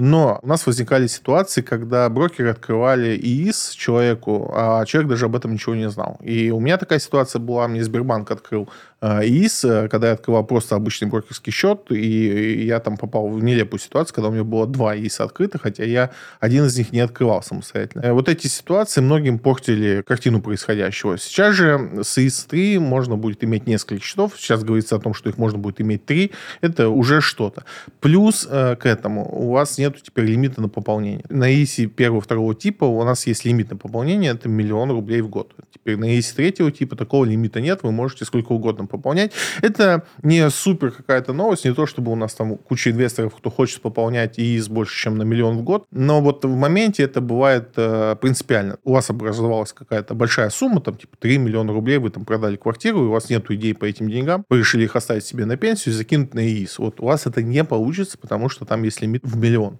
но у нас возникали ситуации, когда брокеры открывали ИИС человеку, а человек даже об этом ничего не знал. И у меня такая ситуация была, мне Сбербанк открыл Э, ИИС, э, когда я открывал просто обычный брокерский счет, и я там попал в нелепую ситуацию, когда у меня было два ИИСа открытых, хотя я один из них не открывал самостоятельно. Э, вот эти ситуации многим портили картину происходящего. Сейчас же с ИИС-3 можно будет иметь несколько счетов. Сейчас говорится о том, что их можно будет иметь три. Это уже что-то. Плюс к этому у вас нет теперь лимита на пополнение. На ИИСе первого, второго типа у нас есть лимит на пополнение, это миллион рублей в год. Теперь на ИИСе третьего типа такого лимита нет, вы можете сколько угодно пополнять. Это не супер какая-то новость, не то чтобы у нас там куча инвесторов, кто хочет пополнять ИИС больше, чем на миллион в год, но вот в моменте это бывает э, принципиально. У вас образовалась какая-то большая сумма, там типа 3 миллиона рублей, вы там продали квартиру, и у вас нет идей по этим деньгам, вы решили их оставить себе на пенсию и закинуть на ИИС. Вот у вас это не получится, потому что там есть лимит в миллион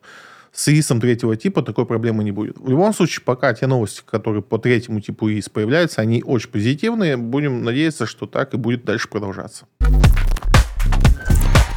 с ИИСом третьего типа такой проблемы не будет. В любом случае, пока те новости, которые по третьему типу ИИС появляются, они очень позитивные. Будем надеяться, что так и будет дальше продолжаться.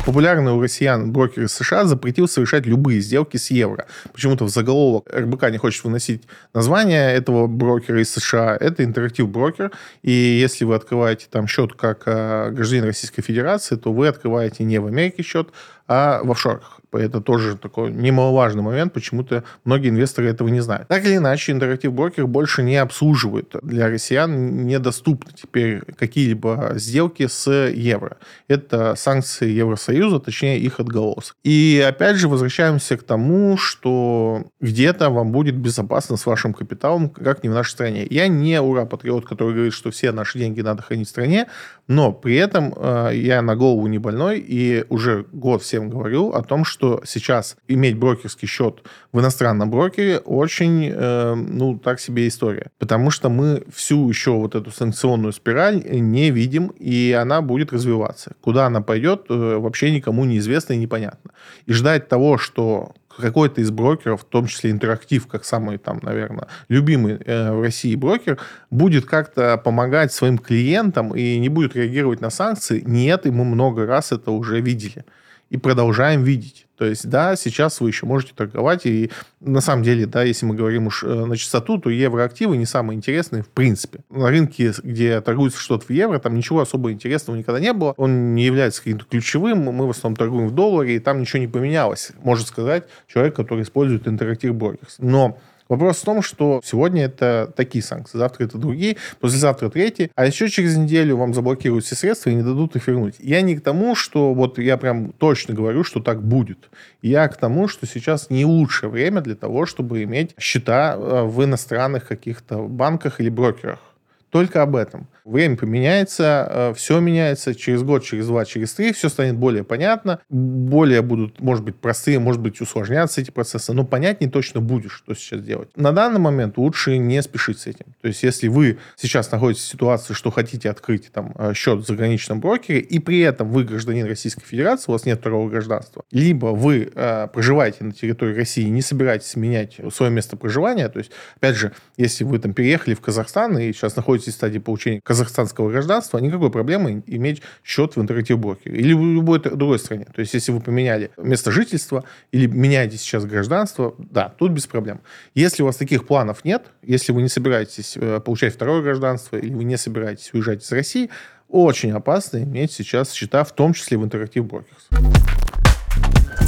Популярный у россиян брокер из США запретил совершать любые сделки с евро. Почему-то в заголовок РБК не хочет выносить название этого брокера из США. Это интерактив брокер. И если вы открываете там счет как э, гражданин Российской Федерации, то вы открываете не в Америке счет, а в офшорах. Это тоже такой немаловажный момент, почему-то многие инвесторы этого не знают. Так или иначе, интерактив брокер больше не обслуживает. Для россиян недоступны теперь какие-либо сделки с евро. Это санкции Евросоюза, точнее их отголосок. И опять же возвращаемся к тому, что где-то вам будет безопасно с вашим капиталом, как не в нашей стране. Я не ура-патриот, который говорит, что все наши деньги надо хранить в стране, но при этом э, я на голову не больной, и уже год всем говорю о том, что сейчас иметь брокерский счет в иностранном брокере очень, э, ну, так себе история. Потому что мы всю еще вот эту санкционную спираль не видим, и она будет развиваться. Куда она пойдет, э, вообще никому неизвестно и непонятно. И ждать того, что какой-то из брокеров, в том числе интерактив, как самый там, наверное, любимый э, в России брокер, будет как-то помогать своим клиентам и не будет реагировать на санкции. Нет, и мы много раз это уже видели и продолжаем видеть. То есть, да, сейчас вы еще можете торговать, и на самом деле, да, если мы говорим уж э, на чистоту, то евроактивы не самые интересные в принципе. На рынке, где торгуется что-то в евро, там ничего особо интересного никогда не было. Он не является каким-то ключевым. Мы в основном торгуем в долларе, и там ничего не поменялось, может сказать человек, который использует Interactive Brokers. Но Вопрос в том, что сегодня это такие санкции, завтра это другие, послезавтра третьи, а еще через неделю вам заблокируют все средства и не дадут их вернуть. Я не к тому, что вот я прям точно говорю, что так будет. Я к тому, что сейчас не лучшее время для того, чтобы иметь счета э, в иностранных каких-то банках или брокерах. Только об этом. Время поменяется, э, все меняется через год, через два, через три, все станет более понятно, более будут, может быть, простые, может быть, усложняться эти процессы, но понятнее точно будет, что сейчас делать. На данный момент лучше не спешить с этим. То есть, если вы сейчас находитесь в ситуации, что хотите открыть там э, счет в заграничном брокере, и при этом вы гражданин Российской Федерации, у вас нет второго гражданства, либо вы э, проживаете на территории России и не собираетесь менять свое место проживания, то есть, опять же, если вы там переехали в Казахстан и сейчас находитесь в стадии получения казахстанского гражданства, никакой проблемы иметь счет в интернет-брокере или в любой другой стране. То есть, если вы поменяли место жительства или меняете сейчас гражданство, да, тут без проблем. Если у вас таких планов нет, если вы не собираетесь э, получать второе гражданство или вы не собираетесь уезжать из России, очень опасно иметь сейчас счета, в том числе в Interactive Brokers.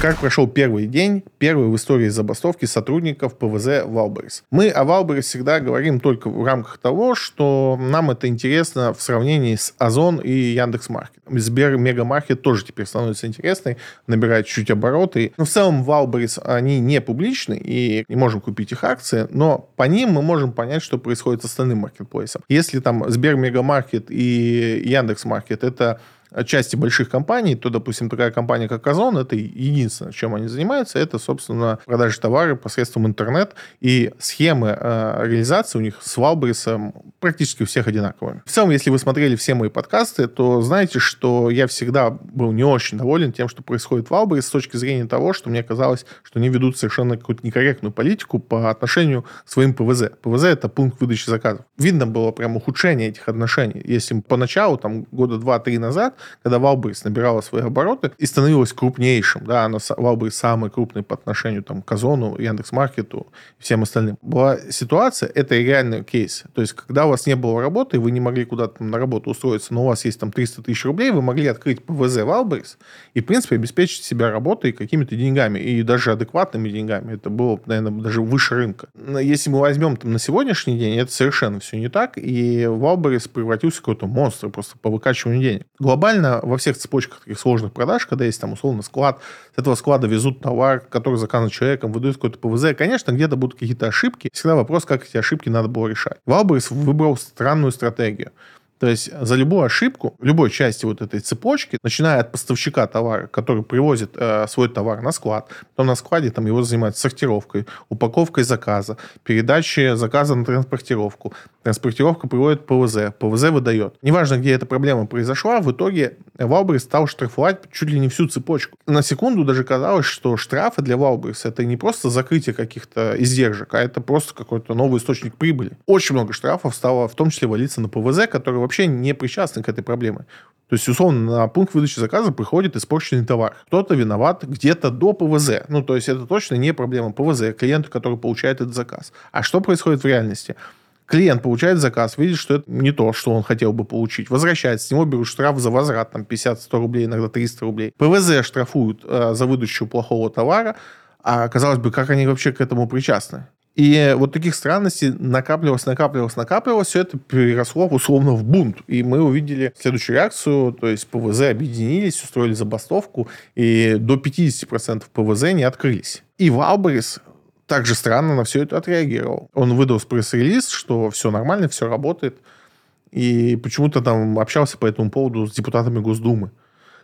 Как прошел первый день, первый в истории забастовки сотрудников ПВЗ Wildberries? Мы о Wildberries всегда говорим только в рамках того, что нам это интересно в сравнении с Озон и Яндекс.Маркет. Сбер Мегамаркет тоже теперь становится интересной, набирает чуть обороты. Но в целом Wildberries, они не публичны, и не можем купить их акции, но по ним мы можем понять, что происходит с остальным маркетплейсом. Если там Сбер Мегамаркет и Яндекс.Маркет это части больших компаний, то, допустим, такая компания, как Озон, это единственное, чем они занимаются, это, собственно, продажа товара посредством интернет, и схемы э, реализации у них с Валбрисом практически у всех одинаковые. В целом, если вы смотрели все мои подкасты, то знаете, что я всегда был не очень доволен тем, что происходит в Валбрис с точки зрения того, что мне казалось, что они ведут совершенно какую-то некорректную политику по отношению к своим ПВЗ. ПВЗ — это пункт выдачи заказов. Видно было прям ухудшение этих отношений. Если поначалу, там, года два-три назад, когда Wildberries набирала свои обороты и становилась крупнейшим, да, она, Wildberries самый крупный по отношению там, к Озону, Яндекс.Маркету и всем остальным. Была ситуация, это реальный кейс. То есть, когда у вас не было работы, вы не могли куда-то на работу устроиться, но у вас есть там 300 тысяч рублей, вы могли открыть ПВЗ Wildberries и, в принципе, обеспечить себя работой какими-то деньгами, и даже адекватными деньгами. Это было, наверное, даже выше рынка. Если мы возьмем там на сегодняшний день, это совершенно все не так, и Wildberries превратился в какой-то монстр просто по выкачиванию денег. Глобально глобально во всех цепочках таких сложных продаж, когда есть там условно склад, с этого склада везут товар, который заказан человеком, выдают какой-то ПВЗ, конечно, где-то будут какие-то ошибки. Всегда вопрос, как эти ошибки надо было решать. Wildberries выбрал странную стратегию. То есть за любую ошибку любой части вот этой цепочки, начиная от поставщика товара, который привозит э, свой товар на склад, потом на складе там его занимаются сортировкой, упаковкой заказа, передачей заказа на транспортировку, транспортировка приводит ПВЗ, ПВЗ выдает. Неважно, где эта проблема произошла, в итоге Wildberries стал штрафовать чуть ли не всю цепочку. На секунду даже казалось, что штрафы для Wildberries это не просто закрытие каких-то издержек, а это просто какой-то новый источник прибыли. Очень много штрафов стало в том числе валиться на ПВЗ, который вообще не причастны к этой проблеме. То есть, условно, на пункт выдачи заказа приходит испорченный товар. Кто-то виноват где-то до ПВЗ. Ну, то есть, это точно не проблема ПВЗ, клиента, который получает этот заказ. А что происходит в реальности? Клиент получает заказ, видит, что это не то, что он хотел бы получить. Возвращается, с него берут штраф за возврат, там 50-100 рублей, иногда 300 рублей. ПВЗ штрафуют э, за выдачу плохого товара, а казалось бы, как они вообще к этому причастны? И вот таких странностей накапливалось, накапливалось, накапливалось, все это переросло условно в бунт. И мы увидели следующую реакцию, то есть ПВЗ объединились, устроили забастовку, и до 50% ПВЗ не открылись. И Wildberries также странно на все это отреагировал. Он выдал пресс-релиз, что все нормально, все работает. И почему-то там общался по этому поводу с депутатами Госдумы.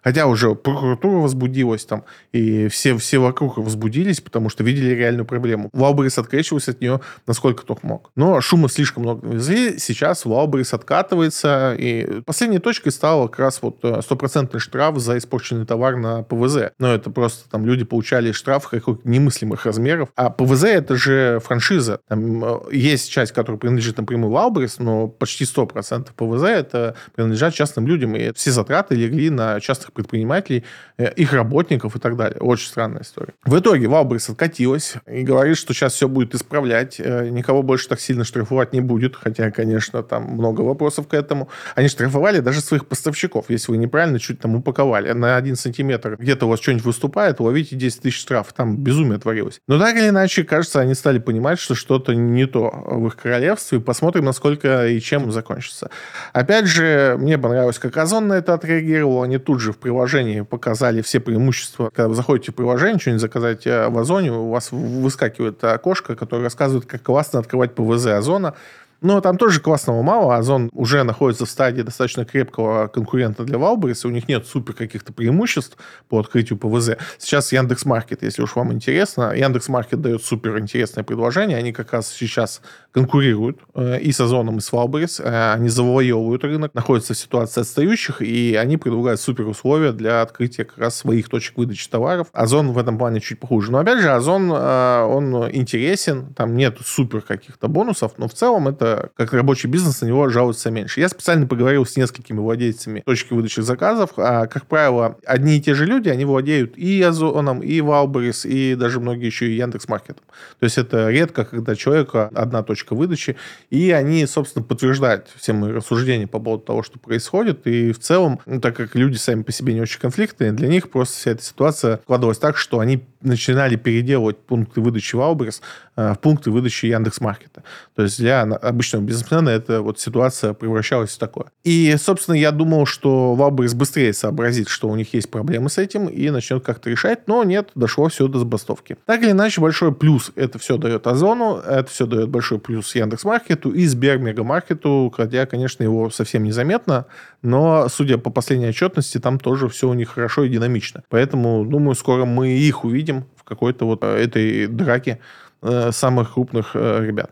Хотя уже прокуратура возбудилась там, и все, все вокруг возбудились, потому что видели реальную проблему. Wildberries открещивался от нее насколько только мог. Но шума слишком много навезли. Сейчас Wildberries откатывается, и последней точкой стал как раз вот э, стопроцентный штраф за испорченный товар на ПВЗ. Но это просто там люди получали штраф каких-то немыслимых размеров. А ПВЗ это же франшиза. Там э, есть часть, которая принадлежит напрямую Wildberries, но почти 100% ПВЗ это принадлежат частным людям, и все затраты легли на частных предпринимателей, э, их работников и так далее. Очень странная история. В итоге Wildberries откатилась и говорит, что сейчас все будет исправлять, э, никого больше так сильно штрафовать не будет, хотя, конечно, там много вопросов к этому. Они штрафовали даже своих поставщиков, если вы неправильно чуть там упаковали. На один сантиметр где-то у вас что-нибудь выступает, ловите 10 тысяч штрафов. Там безумие творилось. Но так или иначе, кажется, они стали понимать, что что-то не то в их королевстве. Посмотрим, насколько и чем закончится. Опять же, мне понравилось, как Озон на это отреагировал. Они тут же в приложении показали все преимущества. Когда вы заходите в приложение, что-нибудь заказать э, в Озоне, у вас выскакивает окошко, которое рассказывает, как классно открывать ПВЗ Озона. Но там тоже классного мало. Озон уже находится в стадии достаточно крепкого конкурента для Wildberries. У них нет супер каких-то преимуществ по открытию ПВЗ. Сейчас Яндекс Маркет, если уж вам интересно. Яндекс Маркет дает супер интересное предложение. Они как раз сейчас конкурируют э, и с Озоном, и с Wildberries. Э, они завоевывают рынок, находятся в ситуации отстающих, и они предлагают супер условия для открытия как раз своих точек выдачи товаров. Озон в этом плане чуть похуже. Но опять же, Озон, э, он интересен, там нет супер каких-то бонусов, но в целом это как рабочий бизнес на него жалуются меньше. Я специально поговорил с несколькими владельцами точки выдачи заказов. А, как правило, одни и те же люди, они владеют и Озоном, и Wildberries, и даже многие еще и Яндекс.Маркетом. То есть это редко, когда человека одна точка выдачи, и они, собственно, подтверждают все мои рассуждения по поводу того, что происходит. И в целом, ну, так как люди сами по себе не очень конфликтные, для них просто вся эта ситуация складывалась так, что они начинали переделывать пункты выдачи Wildberries э, в пункты выдачи Яндекс.Маркета. То есть для обычного бизнесмена эта вот ситуация превращалась в такое. И, собственно, я думал, что Wildberries быстрее сообразит, что у них есть проблемы с этим и начнет как-то решать, но нет, дошло все до забастовки. Так или иначе, большой плюс это все дает Озону, это все дает большой плюс Яндекс.Маркету и Сбермегамаркету, хотя, конечно, его совсем незаметно, но, судя по последней отчетности, там тоже все у них хорошо и динамично. Поэтому, думаю, скоро мы их увидим в какой-то вот э, этой драке э, самых крупных э, ребят.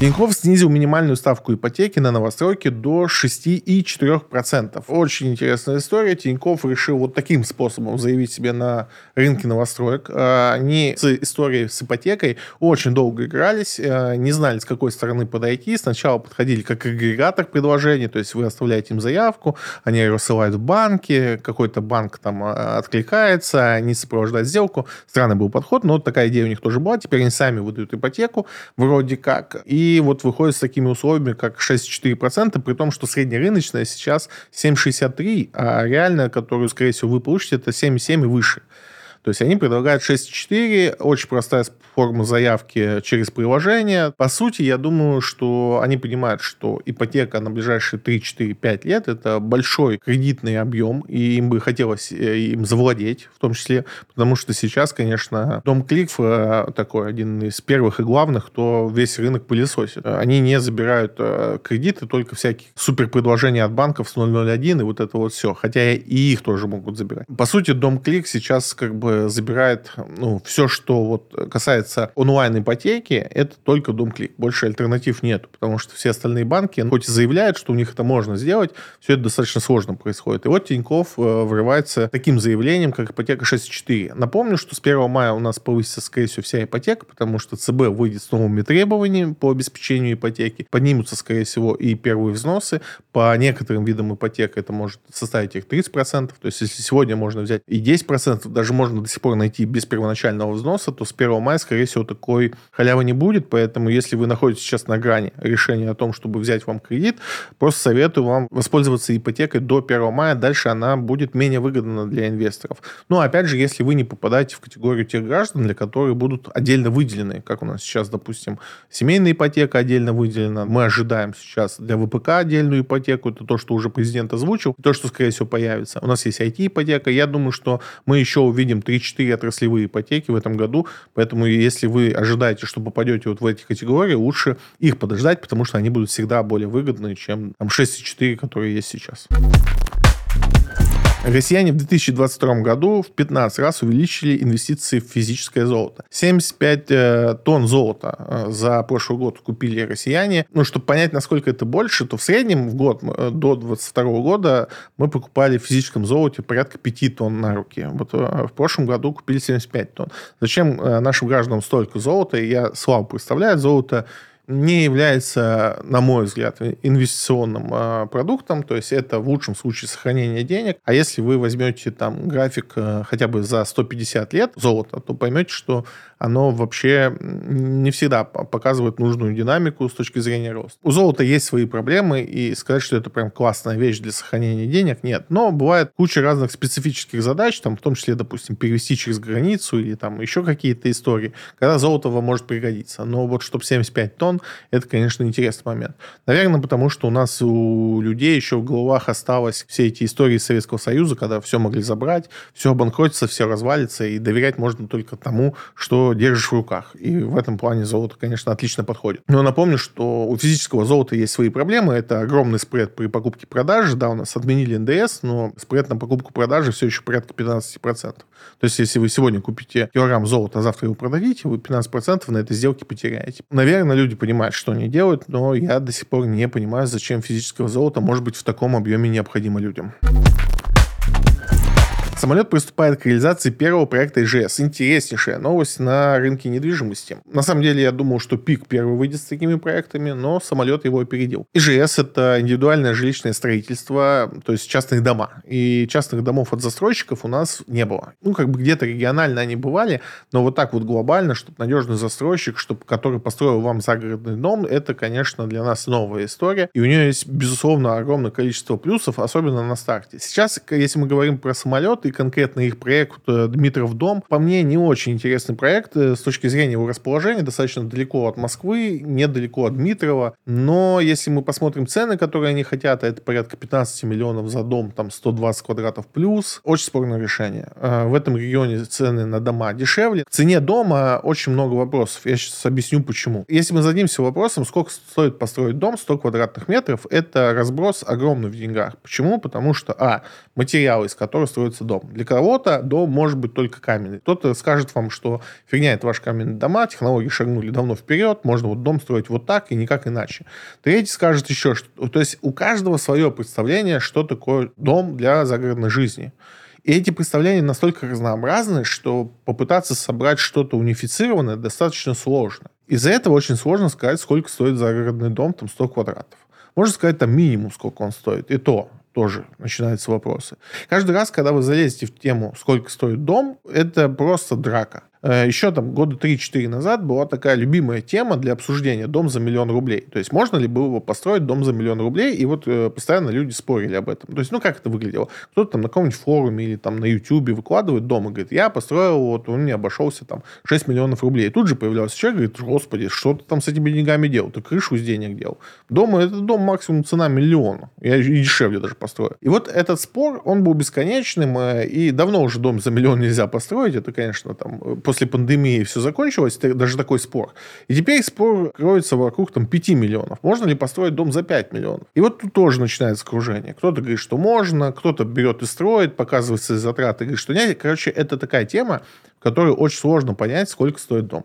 Тинькофф снизил минимальную ставку ипотеки на новостройки до 6,4%. Очень интересная история. Тинькофф решил вот таким способом заявить себе на рынке новостроек. А, они с историей с ипотекой очень долго игрались, а, не знали, с какой стороны подойти. Сначала подходили как агрегатор предложений, то есть вы оставляете им заявку, они ее рассылают в банки, какой-то банк там а, откликается, они сопровождают сделку. Странный был подход, но такая идея у них тоже была. Теперь они сами выдают ипотеку вроде как. И и вот выходит с такими условиями, как 6,4%, при том, что среднерыночная сейчас 7,63%, а реальная, которую, скорее всего, вы получите, это 7,7% и выше. То есть они предлагают 6.4, очень простая форма заявки через приложение. По сути, я думаю, что они понимают, что ипотека на ближайшие 3, 4, 5 лет – это большой кредитный объем, и им бы хотелось э, им завладеть, в том числе, потому что сейчас, конечно, Дом Кликф э, такой один из первых и главных, кто весь рынок пылесосит. Они не забирают э, кредиты, только всякие супер предложения от банков с 001 и вот это вот все. Хотя и их тоже могут забирать. По сути, Дом Клик сейчас как бы забирает ну, все, что вот касается онлайн-ипотеки, это только DomClick. Больше альтернатив нет, потому что все остальные банки, хоть и заявляют, что у них это можно сделать, все это достаточно сложно происходит. И вот Тиньков э, врывается таким заявлением, как ипотека 6.4. Напомню, что с 1 мая у нас повысится, скорее всего, вся ипотека, потому что ЦБ выйдет с новыми требованиями по обеспечению ипотеки. Поднимутся, скорее всего, и первые взносы. По некоторым видам ипотек это может составить их 30%. То есть, если сегодня можно взять и 10%, даже можно до сих пор найти без первоначального взноса, то с 1 мая, скорее всего, такой халявы не будет. Поэтому, если вы находитесь сейчас на грани решения о том, чтобы взять вам кредит, просто советую вам воспользоваться ипотекой до 1 мая. Дальше она будет менее выгодна для инвесторов. Но, опять же, если вы не попадаете в категорию тех граждан, для которых будут отдельно выделены, как у нас сейчас, допустим, семейная ипотека отдельно выделена. Мы ожидаем сейчас для ВПК отдельную ипотеку. Это то, что уже президент озвучил. То, что, скорее всего, появится. У нас есть IT-ипотека. Я думаю, что мы еще увидим 3 4 отраслевые ипотеки в этом году, поэтому если вы ожидаете, что попадете вот в эти категории, лучше их подождать, потому что они будут всегда более выгодны, чем там 6,4, которые есть сейчас. Россияне в 2022 году в 15 раз увеличили инвестиции в физическое золото. 75 э, тонн золота э, за прошлый год купили россияне. Ну, чтобы понять, насколько это больше, то в среднем в год э, до 2022 года мы покупали в физическом золоте порядка 5 тонн на руки. Вот э, в прошлом году купили 75 тонн. Зачем э, нашим гражданам столько золота? Я слабо представляю. Золото не является, на мой взгляд, инвестиционным э, продуктом, то есть это в лучшем случае сохранение денег, а если вы возьмете там график э, хотя бы за 150 лет золота, то поймете, что оно вообще не всегда показывает нужную динамику с точки зрения роста. У золота есть свои проблемы, и сказать, что это прям классная вещь для сохранения денег, нет. Но бывает куча разных специфических задач, там, в том числе, допустим, перевести через границу или там еще какие-то истории, когда золото вам может пригодиться. Но вот чтобы 75 тонн, это, конечно, интересный момент. Наверное, потому что у нас у людей еще в головах осталось все эти истории Советского Союза, когда все могли забрать, все обанкротится, все развалится, и доверять можно только тому, что держишь в руках. И в этом плане золото, конечно, отлично подходит. Но напомню, что у физического золота есть свои проблемы. Это огромный спред при покупке-продаже. Да, у нас отменили НДС, но спред на покупку-продажи все еще порядка 15%. То есть, если вы сегодня купите килограмм золота, а завтра его продадите, вы 15% на этой сделке потеряете. Наверное, люди понимают, что они делают, но я до сих пор не понимаю, зачем физического золота может быть в таком объеме необходимо людям. Самолет приступает к реализации первого проекта ИЖС. Интереснейшая новость на рынке недвижимости. На самом деле, я думал, что ПИК первый выйдет с такими проектами, но самолет его опередил. ИЖС – это индивидуальное жилищное строительство, то есть частные дома. И частных домов от застройщиков у нас не было. Ну, как бы где-то регионально они бывали, но вот так вот глобально, чтобы надежный застройщик, чтобы, который построил вам загородный дом, это, конечно, для нас новая история. И у нее есть, безусловно, огромное количество плюсов, особенно на старте. Сейчас, если мы говорим про самолет, и конкретно их проект э, Дмитров дом, по мне, не очень интересный проект э, с точки зрения его расположения, достаточно далеко от Москвы, недалеко от Дмитрова, но если мы посмотрим цены, которые они хотят, это порядка 15 миллионов за дом, там 120 квадратов плюс, очень спорное решение. Э, в этом регионе цены на дома дешевле. В цене дома очень много вопросов. Я сейчас объясню, почему. Если мы зададимся вопросом, сколько стоит построить дом, 100 квадратных метров, это разброс огромный в деньгах. Почему? Потому что, а, материалы, из которых строится дом. Для кого-то дом может быть только каменный. Кто-то скажет вам, что фигня это ваши каменные дома, технологии шагнули давно вперед, можно вот дом строить вот так и никак иначе. Третий скажет еще, что... То есть у каждого свое представление, что такое дом для загородной жизни. И эти представления настолько разнообразны, что попытаться собрать что-то унифицированное достаточно сложно. Из-за этого очень сложно сказать, сколько стоит загородный дом, там 100 квадратов. Можно сказать, там минимум, сколько он стоит. И то тоже начинаются вопросы. Каждый раз, когда вы залезете в тему, сколько стоит дом, это просто драка. Э, еще там года 3-4 назад была такая любимая тема для обсуждения «Дом за миллион рублей». То есть можно ли было построить дом за миллион рублей, и вот э, постоянно люди спорили об этом. То есть, ну, как это выглядело? Кто-то там на каком-нибудь форуме или там на YouTube выкладывает дом и говорит, я построил, вот он мне обошелся там 6 миллионов рублей. И тут же появлялся человек, говорит, господи, что ты там с этими деньгами делал? Ты крышу из денег делал. Дом, это дом максимум цена миллион. Я и дешевле даже построю. И вот этот спор, он был бесконечным, э, и давно уже дом за миллион нельзя построить. Это, конечно, там после пандемии все закончилось, даже такой спор. И теперь спор кроется вокруг там 5 миллионов. Можно ли построить дом за 5 миллионов? И вот тут тоже начинается кружение. Кто-то говорит, что можно, кто-то берет и строит, показывает свои затраты, говорит, что нет. Короче, это такая тема, в которой очень сложно понять, сколько стоит дом.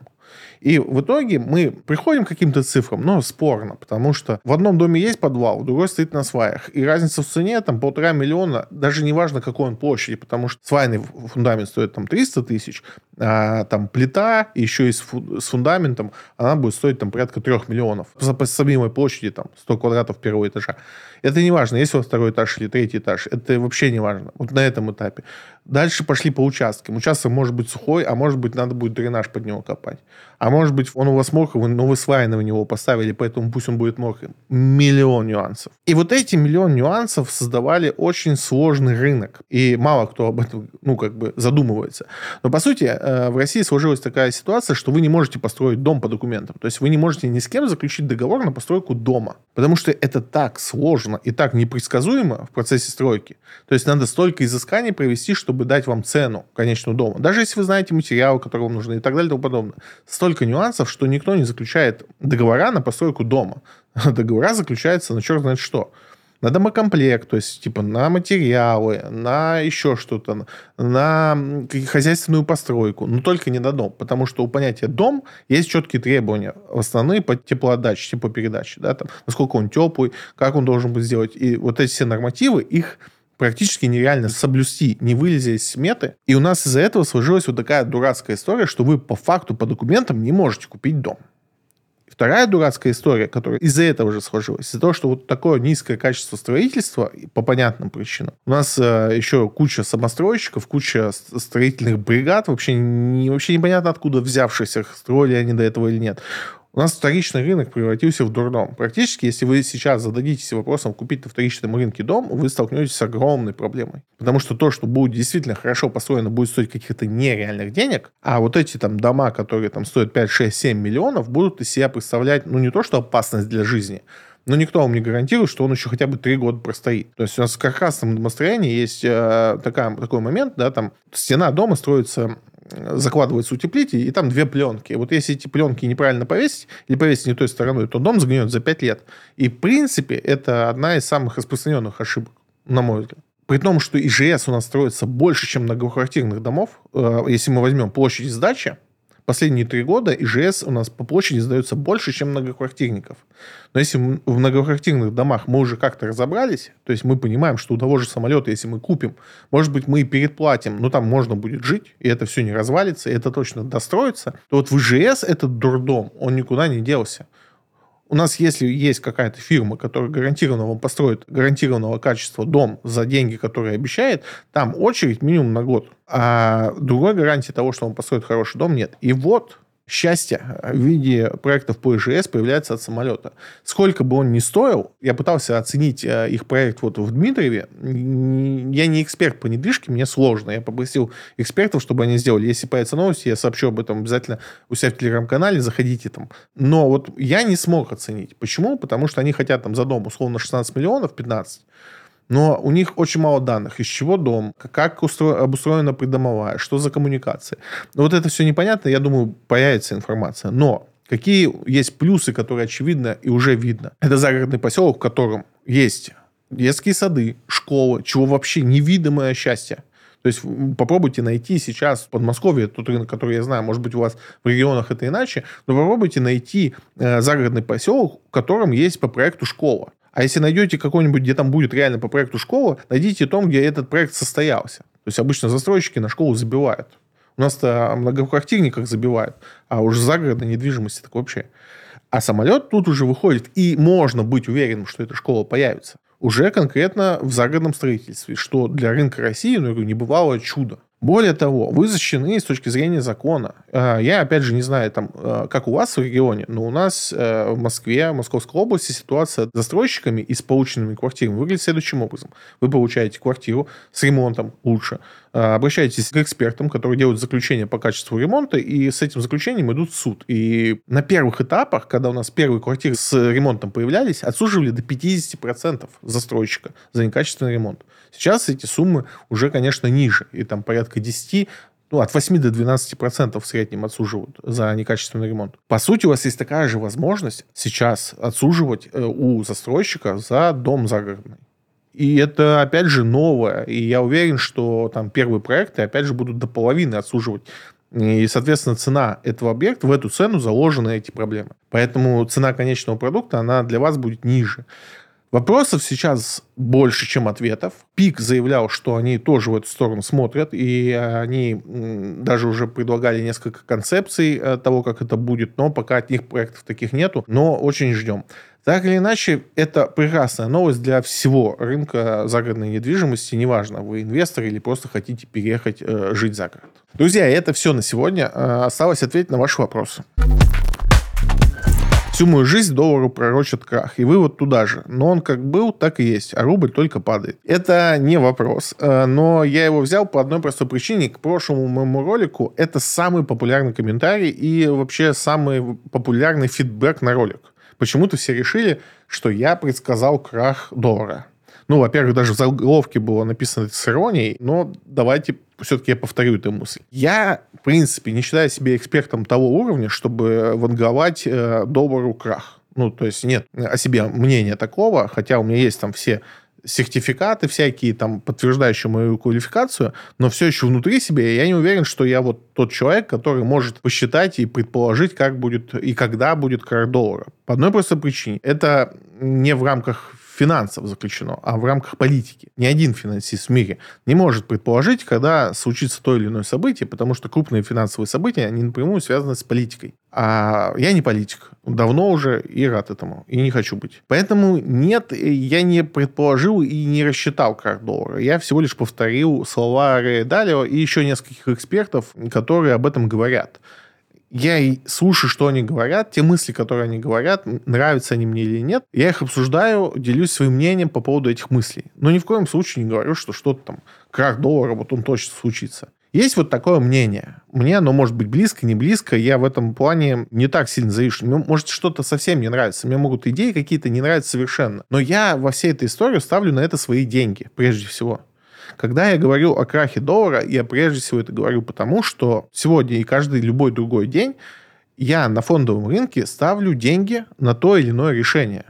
И в итоге мы приходим к каким-то цифрам, но спорно, потому что в одном доме есть подвал, в другой стоит на сваях. И разница в цене там полтора миллиона, даже не важно, какой он площади, потому что свайный фундамент стоит там 300 тысяч, а там плита еще и с, фу- с фундаментом, она будет стоить там порядка 3 миллионов. По, по самой площади там 100 квадратов первого этажа. Это не важно, есть у вас второй этаж или третий этаж. Это вообще не важно. Вот на этом этапе. Дальше пошли по участкам. Участок может быть сухой, а может быть надо будет дренаж под него копать. А может быть он у вас мокрый, но вы свайно в него поставили, поэтому пусть он будет мокрым. Миллион нюансов. И вот эти миллион нюансов создавали очень сложный рынок. И мало кто об этом, ну, как бы задумывается. Но, по сути, э, в России сложилась такая ситуация, что вы не можете построить дом по документам. То есть вы не можете ни с кем заключить договор на постройку дома. Потому что это так сложно и так непредсказуемо в процессе стройки. То есть надо столько изысканий провести, чтобы дать вам цену конечного дома. Даже если вы знаете материалы, которые вам нужны и так далее и тому подобное. Столько нюансов, что никто не заключает договора на постройку дома. Договора заключаются на черт знает что на домокомплект, то есть типа на материалы, на еще что-то, на хозяйственную постройку, но только не на дом, потому что у понятия дом есть четкие требования основные по теплоотдаче, теплопередаче, да, там, насколько он теплый, как он должен быть сделать. И вот эти все нормативы, их практически нереально соблюсти, не вылезя из сметы. И у нас из-за этого сложилась вот такая дурацкая история, что вы по факту, по документам не можете купить дом. Вторая дурацкая история, которая из-за этого же сложилась, из-за того, что вот такое низкое качество строительства по понятным причинам. У нас э, еще куча самостройщиков, куча строительных бригад, вообще, не, вообще непонятно откуда взявшихся, строили они до этого или нет. У нас вторичный рынок превратился в дурдом. Практически, если вы сейчас зададитесь вопросом купить на вторичном рынке дом, вы столкнетесь с огромной проблемой. Потому что то, что будет действительно хорошо построено, будет стоить каких-то нереальных денег, а вот эти там дома, которые там стоят 5, 6, 7 миллионов, будут из себя представлять, ну, не то, что опасность для жизни, но никто вам не гарантирует, что он еще хотя бы три года простоит. То есть у нас в каркасном домостроении есть э, такая, такой момент, да, там стена дома строится закладывается утеплитель, и там две пленки. Вот если эти пленки неправильно повесить, или повесить не той стороной, то дом сгниет за 5 лет. И, в принципе, это одна из самых распространенных ошибок, на мой взгляд. При том, что ИЖС у нас строится больше, чем многоквартирных домов, э, если мы возьмем площадь сдачи, последние три года ИЖС у нас по площади сдается больше, чем многоквартирников. Но если в многоквартирных домах мы уже как-то разобрались, то есть мы понимаем, что у того же самолета, если мы купим, может быть, мы и передплатим, но там можно будет жить, и это все не развалится, и это точно достроится, то вот в ИЖС этот дурдом, он никуда не делся. У нас, если есть какая-то фирма, которая гарантированно вам построит гарантированного качества дом за деньги, которые обещает, там очередь минимум на год. А другой гарантии того, что он построит хороший дом, нет. И вот счастье в виде проектов по ИЖС появляется от самолета. Сколько бы он ни стоил, я пытался оценить э, их проект вот в Дмитриеве. Я не эксперт по недвижке, мне сложно. Я попросил экспертов, чтобы они сделали. Если появятся новости, я сообщу об этом обязательно у себя в телеграм-канале, заходите там. Но вот я не смог оценить. Почему? Потому что они хотят там за дом условно 16 миллионов, 15 но у них очень мало данных, из чего дом, как устро... обустроена придомовая, что за коммуникации. Но вот это все непонятно, я думаю, появится информация. Но какие есть плюсы, которые очевидно и уже видно? Это загородный поселок, в котором есть детские сады, школы, чего вообще невидимое счастье. То есть попробуйте найти сейчас в Подмосковье, тот рынок, который я знаю, может быть, у вас в регионах это иначе, но попробуйте найти э, загородный поселок, в котором есть по проекту школа. А если найдете какой-нибудь, где там будет реально по проекту школа, найдите том, где этот проект состоялся. То есть обычно застройщики на школу забивают. У нас-то многоквартирниках забивают, а уже загородной недвижимости так вообще. А самолет тут уже выходит, и можно быть уверенным, что эта школа появится. Уже конкретно в загородном строительстве, что для рынка России, ну, не бывало чудо. Более того, вы защищены с точки зрения закона. А, я, опять же, не знаю, там, а, как у вас в регионе, но у нас э, в Москве, в Московской области ситуация с застройщиками и с полученными квартирами выглядит следующим образом. Вы получаете квартиру с ремонтом лучше, обращаетесь к экспертам, которые делают заключение по качеству ремонта, и с этим заключением идут в суд. И на первых этапах, когда у нас первые квартиры с ремонтом появлялись, отсуживали до 50% застройщика за некачественный ремонт. Сейчас эти суммы уже, конечно, ниже, и там порядка 10 ну, от 8 до 12 процентов в среднем отсуживают за некачественный ремонт. По сути, у вас есть такая же возможность сейчас отсуживать э, у застройщика за дом загородный. И это, опять же, новое. И я уверен, что там первые проекты, опять же, будут до половины отсуживать. И, соответственно, цена этого объекта, в эту цену заложены эти проблемы. Поэтому цена конечного продукта, она для вас будет ниже. Вопросов сейчас больше, чем ответов. ПИК заявлял, что они тоже в эту сторону смотрят, и они даже уже предлагали несколько концепций э, того, как это будет, но пока от них проектов таких нету, но очень ждем. Так или иначе, это прекрасная новость для всего рынка загородной недвижимости. Неважно, вы инвестор или просто хотите переехать э, жить за город. Друзья, это все на сегодня. Э, осталось ответить на ваши вопросы. Всю мою жизнь доллару пророчат крах. И вывод туда же. Но он как был, так и есть. А рубль только падает. Это не вопрос. Э, но я его взял по одной простой причине. К прошлому моему ролику это самый популярный комментарий и вообще самый популярный фидбэк на ролик. Почему-то все решили, что я предсказал крах доллара. Ну, во-первых, даже в заголовке было написано это с иронией, но давайте все-таки я повторю эту мысль. Я, в принципе, не считаю себя экспертом того уровня, чтобы ванговать э, доллару крах. Ну, то есть нет о себе мнения такого, хотя у меня есть там все сертификаты всякие, там, подтверждающие мою квалификацию, но все еще внутри себя я не уверен, что я вот тот человек, который может посчитать и предположить, как будет и когда будет крах доллара. По одной простой причине. Это не в рамках финансов заключено, а в рамках политики. Ни один финансист в мире не может предположить, когда случится то или иное событие, потому что крупные финансовые события, они напрямую связаны с политикой. А я не политик. Давно уже и рад этому. И не хочу быть. Поэтому нет, я не предположил и не рассчитал крах доллара. Я всего лишь повторил слова Рэя Далио и еще нескольких экспертов, которые об этом говорят. Я слушаю, что они говорят, те мысли, которые они говорят, нравятся они мне или нет. Я их обсуждаю, делюсь своим мнением по поводу этих мыслей. Но ни в коем случае не говорю, что что-то там, крах доллара, вот он точно случится. Есть вот такое мнение. Мне оно может быть близко, не близко. Я в этом плане не так сильно завишу. Мне может что-то совсем не нравится. Мне могут идеи какие-то не нравятся совершенно. Но я во всей этой истории ставлю на это свои деньги, прежде всего. Когда я говорю о крахе доллара, я прежде всего это говорю потому, что сегодня и каждый любой другой день я на фондовом рынке ставлю деньги на то или иное решение.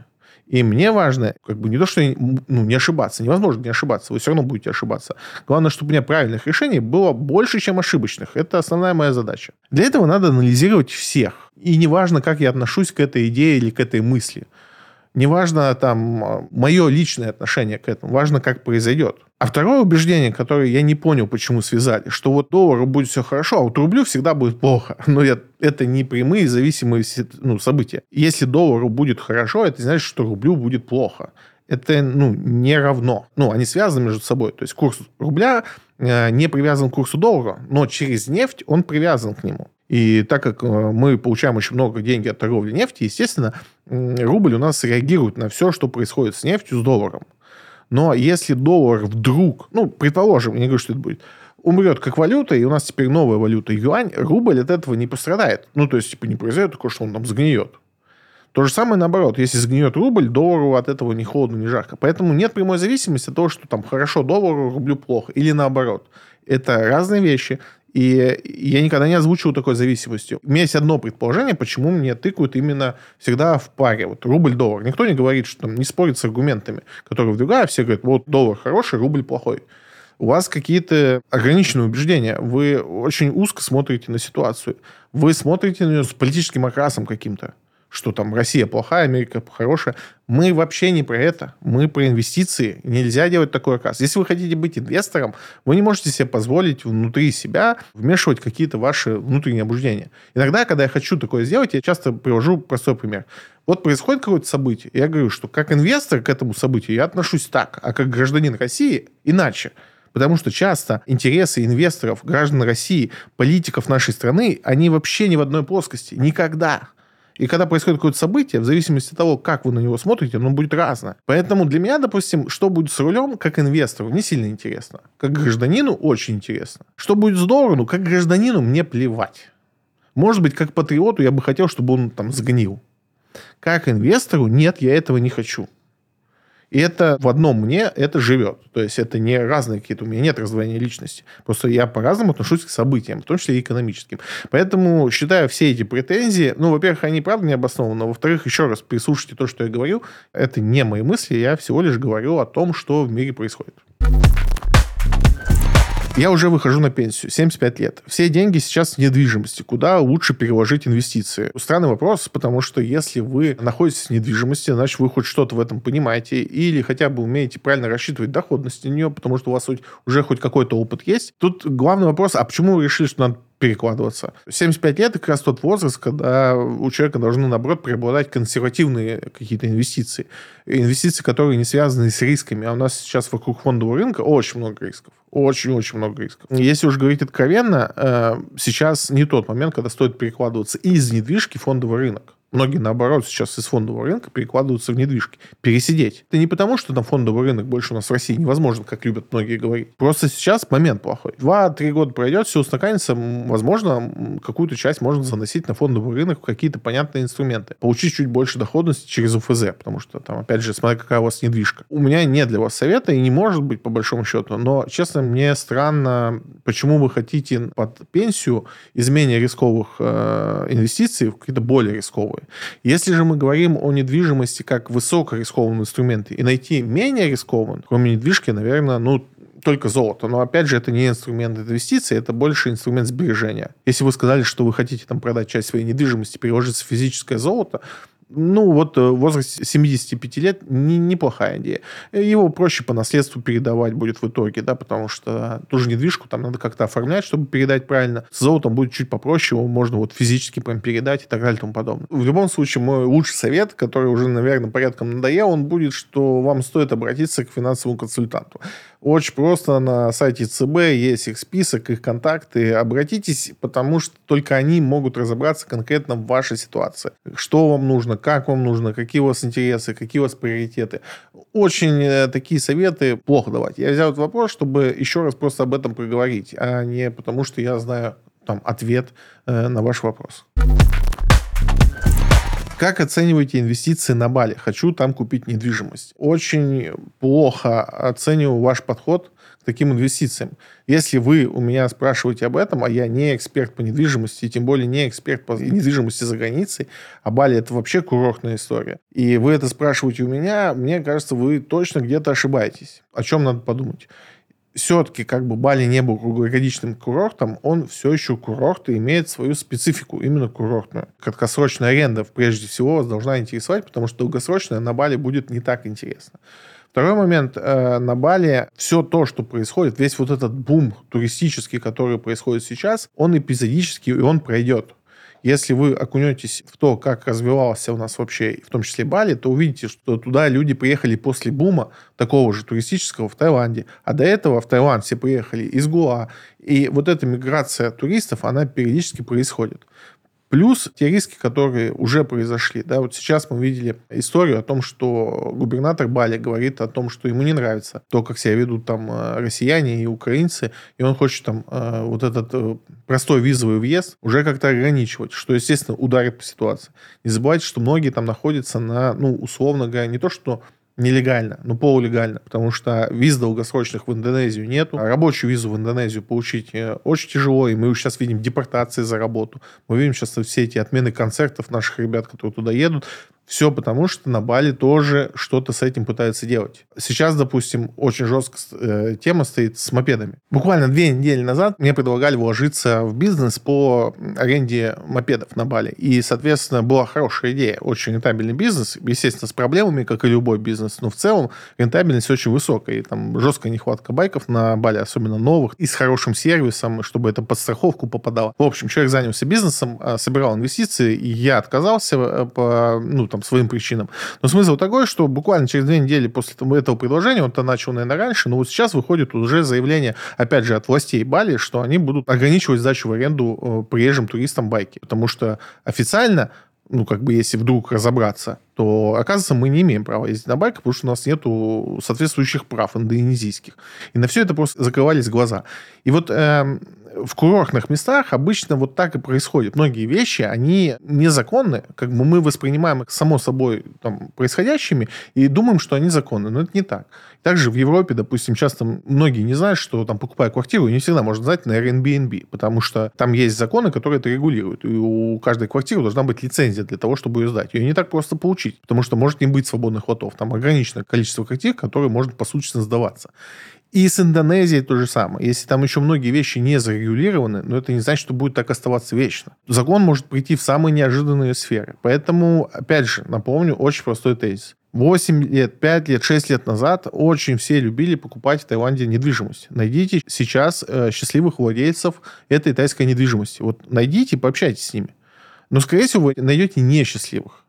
И мне важно, как бы не то, что ну, не ошибаться. Невозможно не ошибаться. Вы все равно будете ошибаться. Главное, чтобы у меня правильных решений было больше, чем ошибочных. Это основная моя задача. Для этого надо анализировать всех. И неважно, как я отношусь к этой идее или к этой мысли. Неважно там мое личное отношение к этому, важно, как произойдет. А второе убеждение, которое я не понял, почему связали, что вот доллару будет все хорошо, а вот рублю всегда будет плохо. Но я, это не прямые зависимые ну, события. Если доллару будет хорошо, это значит, что рублю будет плохо. Это ну, не равно. Ну, они связаны между собой. То есть курс рубля э, не привязан к курсу доллара, но через нефть он привязан к нему. И так как э, мы получаем очень много денег от торговли нефти, естественно, рубль у нас реагирует на все, что происходит с нефтью, с долларом. Но если доллар вдруг, ну, предположим, я не говорю, что это будет, умрет как валюта, и у нас теперь новая валюта юань, рубль от этого не пострадает. Ну, то есть, типа, не произойдет такое, что он там сгниет. То же самое наоборот. Если сгниет рубль, доллару от этого ни холодно, ни жарко. Поэтому нет прямой зависимости от того, что там хорошо доллару, рублю плохо. Или наоборот. Это разные вещи. И я никогда не озвучивал такой зависимости. У меня есть одно предположение, почему мне тыкают именно всегда в паре. Вот рубль-доллар. Никто не говорит, что там не спорит с аргументами, которые вдвигают. Все говорят, вот доллар хороший, рубль плохой. У вас какие-то ограниченные убеждения. Вы очень узко смотрите на ситуацию. Вы смотрите на нее с политическим окрасом каким-то что там Россия плохая, Америка хорошая. Мы вообще не про это. Мы про инвестиции. Нельзя делать такой оказ. Если вы хотите быть инвестором, вы не можете себе позволить внутри себя вмешивать какие-то ваши внутренние обуждения. Иногда, когда я хочу такое сделать, я часто привожу простой пример. Вот происходит какое-то событие, я говорю, что как инвестор к этому событию я отношусь так, а как гражданин России иначе. Потому что часто интересы инвесторов, граждан России, политиков нашей страны, они вообще не в одной плоскости. Никогда. И когда происходит какое-то событие, в зависимости от того, как вы на него смотрите, оно будет разное. Поэтому для меня, допустим, что будет с рулем, как инвестору, не сильно интересно. Как гражданину очень интересно. Что будет с долларом, как гражданину мне плевать. Может быть, как патриоту я бы хотел, чтобы он там сгнил. Как инвестору, нет, я этого не хочу. И это в одном мне это живет. То есть это не разные какие-то, у меня нет раздвоения личности. Просто я по-разному отношусь к событиям, в том числе и экономическим. Поэтому считаю все эти претензии, ну, во-первых, они правда не обоснованы, во-вторых, еще раз прислушайте то, что я говорю. Это не мои мысли, я всего лишь говорю о том, что в мире происходит. Я уже выхожу на пенсию, 75 лет. Все деньги сейчас в недвижимости. Куда лучше переложить инвестиции? Странный вопрос, потому что если вы находитесь в недвижимости, значит, вы хоть что-то в этом понимаете или хотя бы умеете правильно рассчитывать доходность на нее, потому что у вас уже хоть какой-то опыт есть. Тут главный вопрос, а почему вы решили, что надо перекладываться. 75 лет – это как раз тот возраст, когда у человека должны, наоборот, преобладать консервативные какие-то инвестиции. Инвестиции, которые не связаны с рисками. А у нас сейчас вокруг фондового рынка очень много рисков. Очень-очень много рисков. Если уж говорить откровенно, э, сейчас не тот момент, когда стоит перекладываться из недвижки в фондовый рынок. Многие, наоборот, сейчас из фондового рынка перекладываются в недвижки. Пересидеть. Это не потому, что там фондовый рынок больше у нас в России невозможно, как любят многие говорить. Просто сейчас момент плохой. Два-три года пройдет, все устаканится, возможно, какую-то часть можно заносить на фондовый рынок в какие-то понятные инструменты. Получить чуть больше доходности через УФЗ, потому что там, опять же, смотря какая у вас недвижка. У меня нет для вас совета, и не может быть, по большому счету, но, честно, мне странно, почему вы хотите под пенсию из менее рисковых э, инвестиций в какие-то более рисковые рисковые. Если же мы говорим о недвижимости как высокорискованном инструменте и найти менее рискованный, кроме недвижки, наверное, ну, только золото. Но опять же, это не инструмент инвестиций, это больше инструмент сбережения. Если вы сказали, что вы хотите там продать часть своей недвижимости, переложиться в физическое золото, ну, вот в возрасте 75 лет не, неплохая идея. Его проще по наследству передавать будет в итоге, да, потому что ту же недвижку там надо как-то оформлять, чтобы передать правильно. С золотом будет чуть попроще, его можно вот физически прям передать и так далее и тому подобное. В любом случае, мой лучший совет, который уже, наверное, порядком надоел, он будет, что вам стоит обратиться к финансовому консультанту. Очень просто на сайте ЦБ есть их список, их контакты. Обратитесь, потому что только они могут разобраться конкретно в вашей ситуации. Что вам нужно, как вам нужно, какие у вас интересы, какие у вас приоритеты. Очень э, такие советы плохо давать. Я взял этот вопрос, чтобы еще раз просто об этом поговорить, а не потому, что я знаю там ответ э, на ваш вопрос. Как оцениваете инвестиции на Бали? Хочу там купить недвижимость. Очень плохо оцениваю ваш подход к таким инвестициям. Если вы у меня спрашиваете об этом, а я не эксперт по недвижимости, тем более не эксперт по недвижимости за границей, а Бали это вообще курортная история, и вы это спрашиваете у меня, мне кажется, вы точно где-то ошибаетесь. О чем надо подумать? Все-таки как бы Бали не был круглогодичным курортом, он все еще курорт и имеет свою специфику, именно курортную. Краткосрочная аренда, прежде всего, вас должна интересовать, потому что долгосрочная на Бали будет не так интересно. Второй момент. Э, на Бали все то, что происходит, весь вот этот бум туристический, который происходит сейчас, он эпизодический, и он пройдет. Если вы окунетесь в то, как развивался у нас вообще, в том числе Бали, то увидите, что туда люди приехали после бума такого же туристического в Таиланде. А до этого в Таиланд все приехали из Гуа. И вот эта миграция туристов, она периодически происходит. Плюс те риски, которые уже произошли. Да, вот сейчас мы видели историю о том, что губернатор Бали говорит о том, что ему не нравится то, как себя ведут там э, россияне и украинцы, и он хочет там э, вот этот э, простой визовый въезд уже как-то ограничивать, что, естественно, ударит по ситуации. Не забывайте, что многие там находятся на, ну, условно говоря, не то, что нелегально, но полулегально, потому что виз долгосрочных в Индонезию нету. А рабочую визу в Индонезию получить э, очень тяжело, и мы сейчас видим депортации за работу. Мы видим сейчас все эти отмены концертов наших ребят, которые туда едут. Все потому, что на Бали тоже что-то с этим пытаются делать. Сейчас, допустим, очень жестко э, тема стоит с мопедами. Буквально две недели назад мне предлагали вложиться в бизнес по аренде мопедов на Бали. И, соответственно, была хорошая идея. Очень рентабельный бизнес. Естественно, с проблемами, как и любой бизнес. Но в целом рентабельность очень высокая. И там жесткая нехватка байков на Бали, особенно новых. И с хорошим сервисом, чтобы это под страховку попадало. В общем, человек занялся бизнесом, а, собирал инвестиции. И я отказался э, по, ну, там, своим причинам. Но смысл такой, что буквально через две недели после этого предложения, он-то начал, наверное, раньше, но вот сейчас выходит уже заявление, опять же, от властей Бали, что они будут ограничивать сдачу в аренду э, приезжим туристам байки. Потому что официально ну, как бы, если вдруг разобраться, то, оказывается, мы не имеем права ездить на байках, потому что у нас нету соответствующих прав индонезийских. И на все это просто закрывались глаза. И вот э, в курортных местах обычно вот так и происходит. Многие вещи, они незаконны, как бы мы воспринимаем их само собой там, происходящими и думаем, что они законны, но это не так. Также в Европе, допустим, часто многие не знают, что там, покупая квартиру, не всегда можно знать на Airbnb, потому что там есть законы, которые это регулируют. И у каждой квартиры должна быть лицензия для того, чтобы ее сдать. Ее не так просто получить, потому что может не быть свободных лотов. Там ограниченное количество квартир, которые может по сути сдаваться. И с Индонезией то же самое. Если там еще многие вещи не зарегулированы, но это не значит, что будет так оставаться вечно. Закон может прийти в самые неожиданные сферы. Поэтому, опять же, напомню, очень простой тезис. 8 лет, 5 лет, 6 лет назад очень все любили покупать в Таиланде недвижимость. Найдите сейчас э, счастливых владельцев этой тайской недвижимости. Вот найдите, пообщайтесь с ними. Но, скорее всего, вы найдете несчастливых.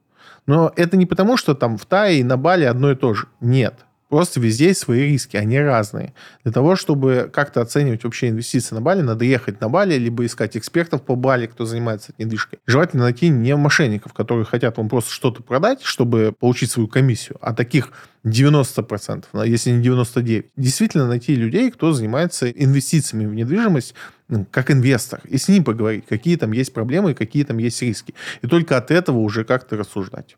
Но это не потому, что там в Тае и на Бали одно и то же. Нет. Просто везде есть свои риски, они разные. Для того, чтобы как-то оценивать вообще инвестиции на Бали, надо ехать на Бали, либо искать экспертов по Бали, кто занимается недвижкой. Желательно найти не мошенников, которые хотят вам просто что-то продать, чтобы получить свою комиссию, а таких 90%, если не 99%. Действительно найти людей, кто занимается инвестициями в недвижимость, ну, как инвестор, и с ним поговорить, какие там есть проблемы какие там есть риски. И только от этого уже как-то рассуждать.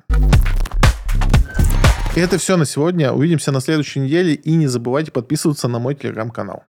Это все на сегодня. Увидимся на следующей неделе. И не забывайте подписываться на мой телеграм-канал.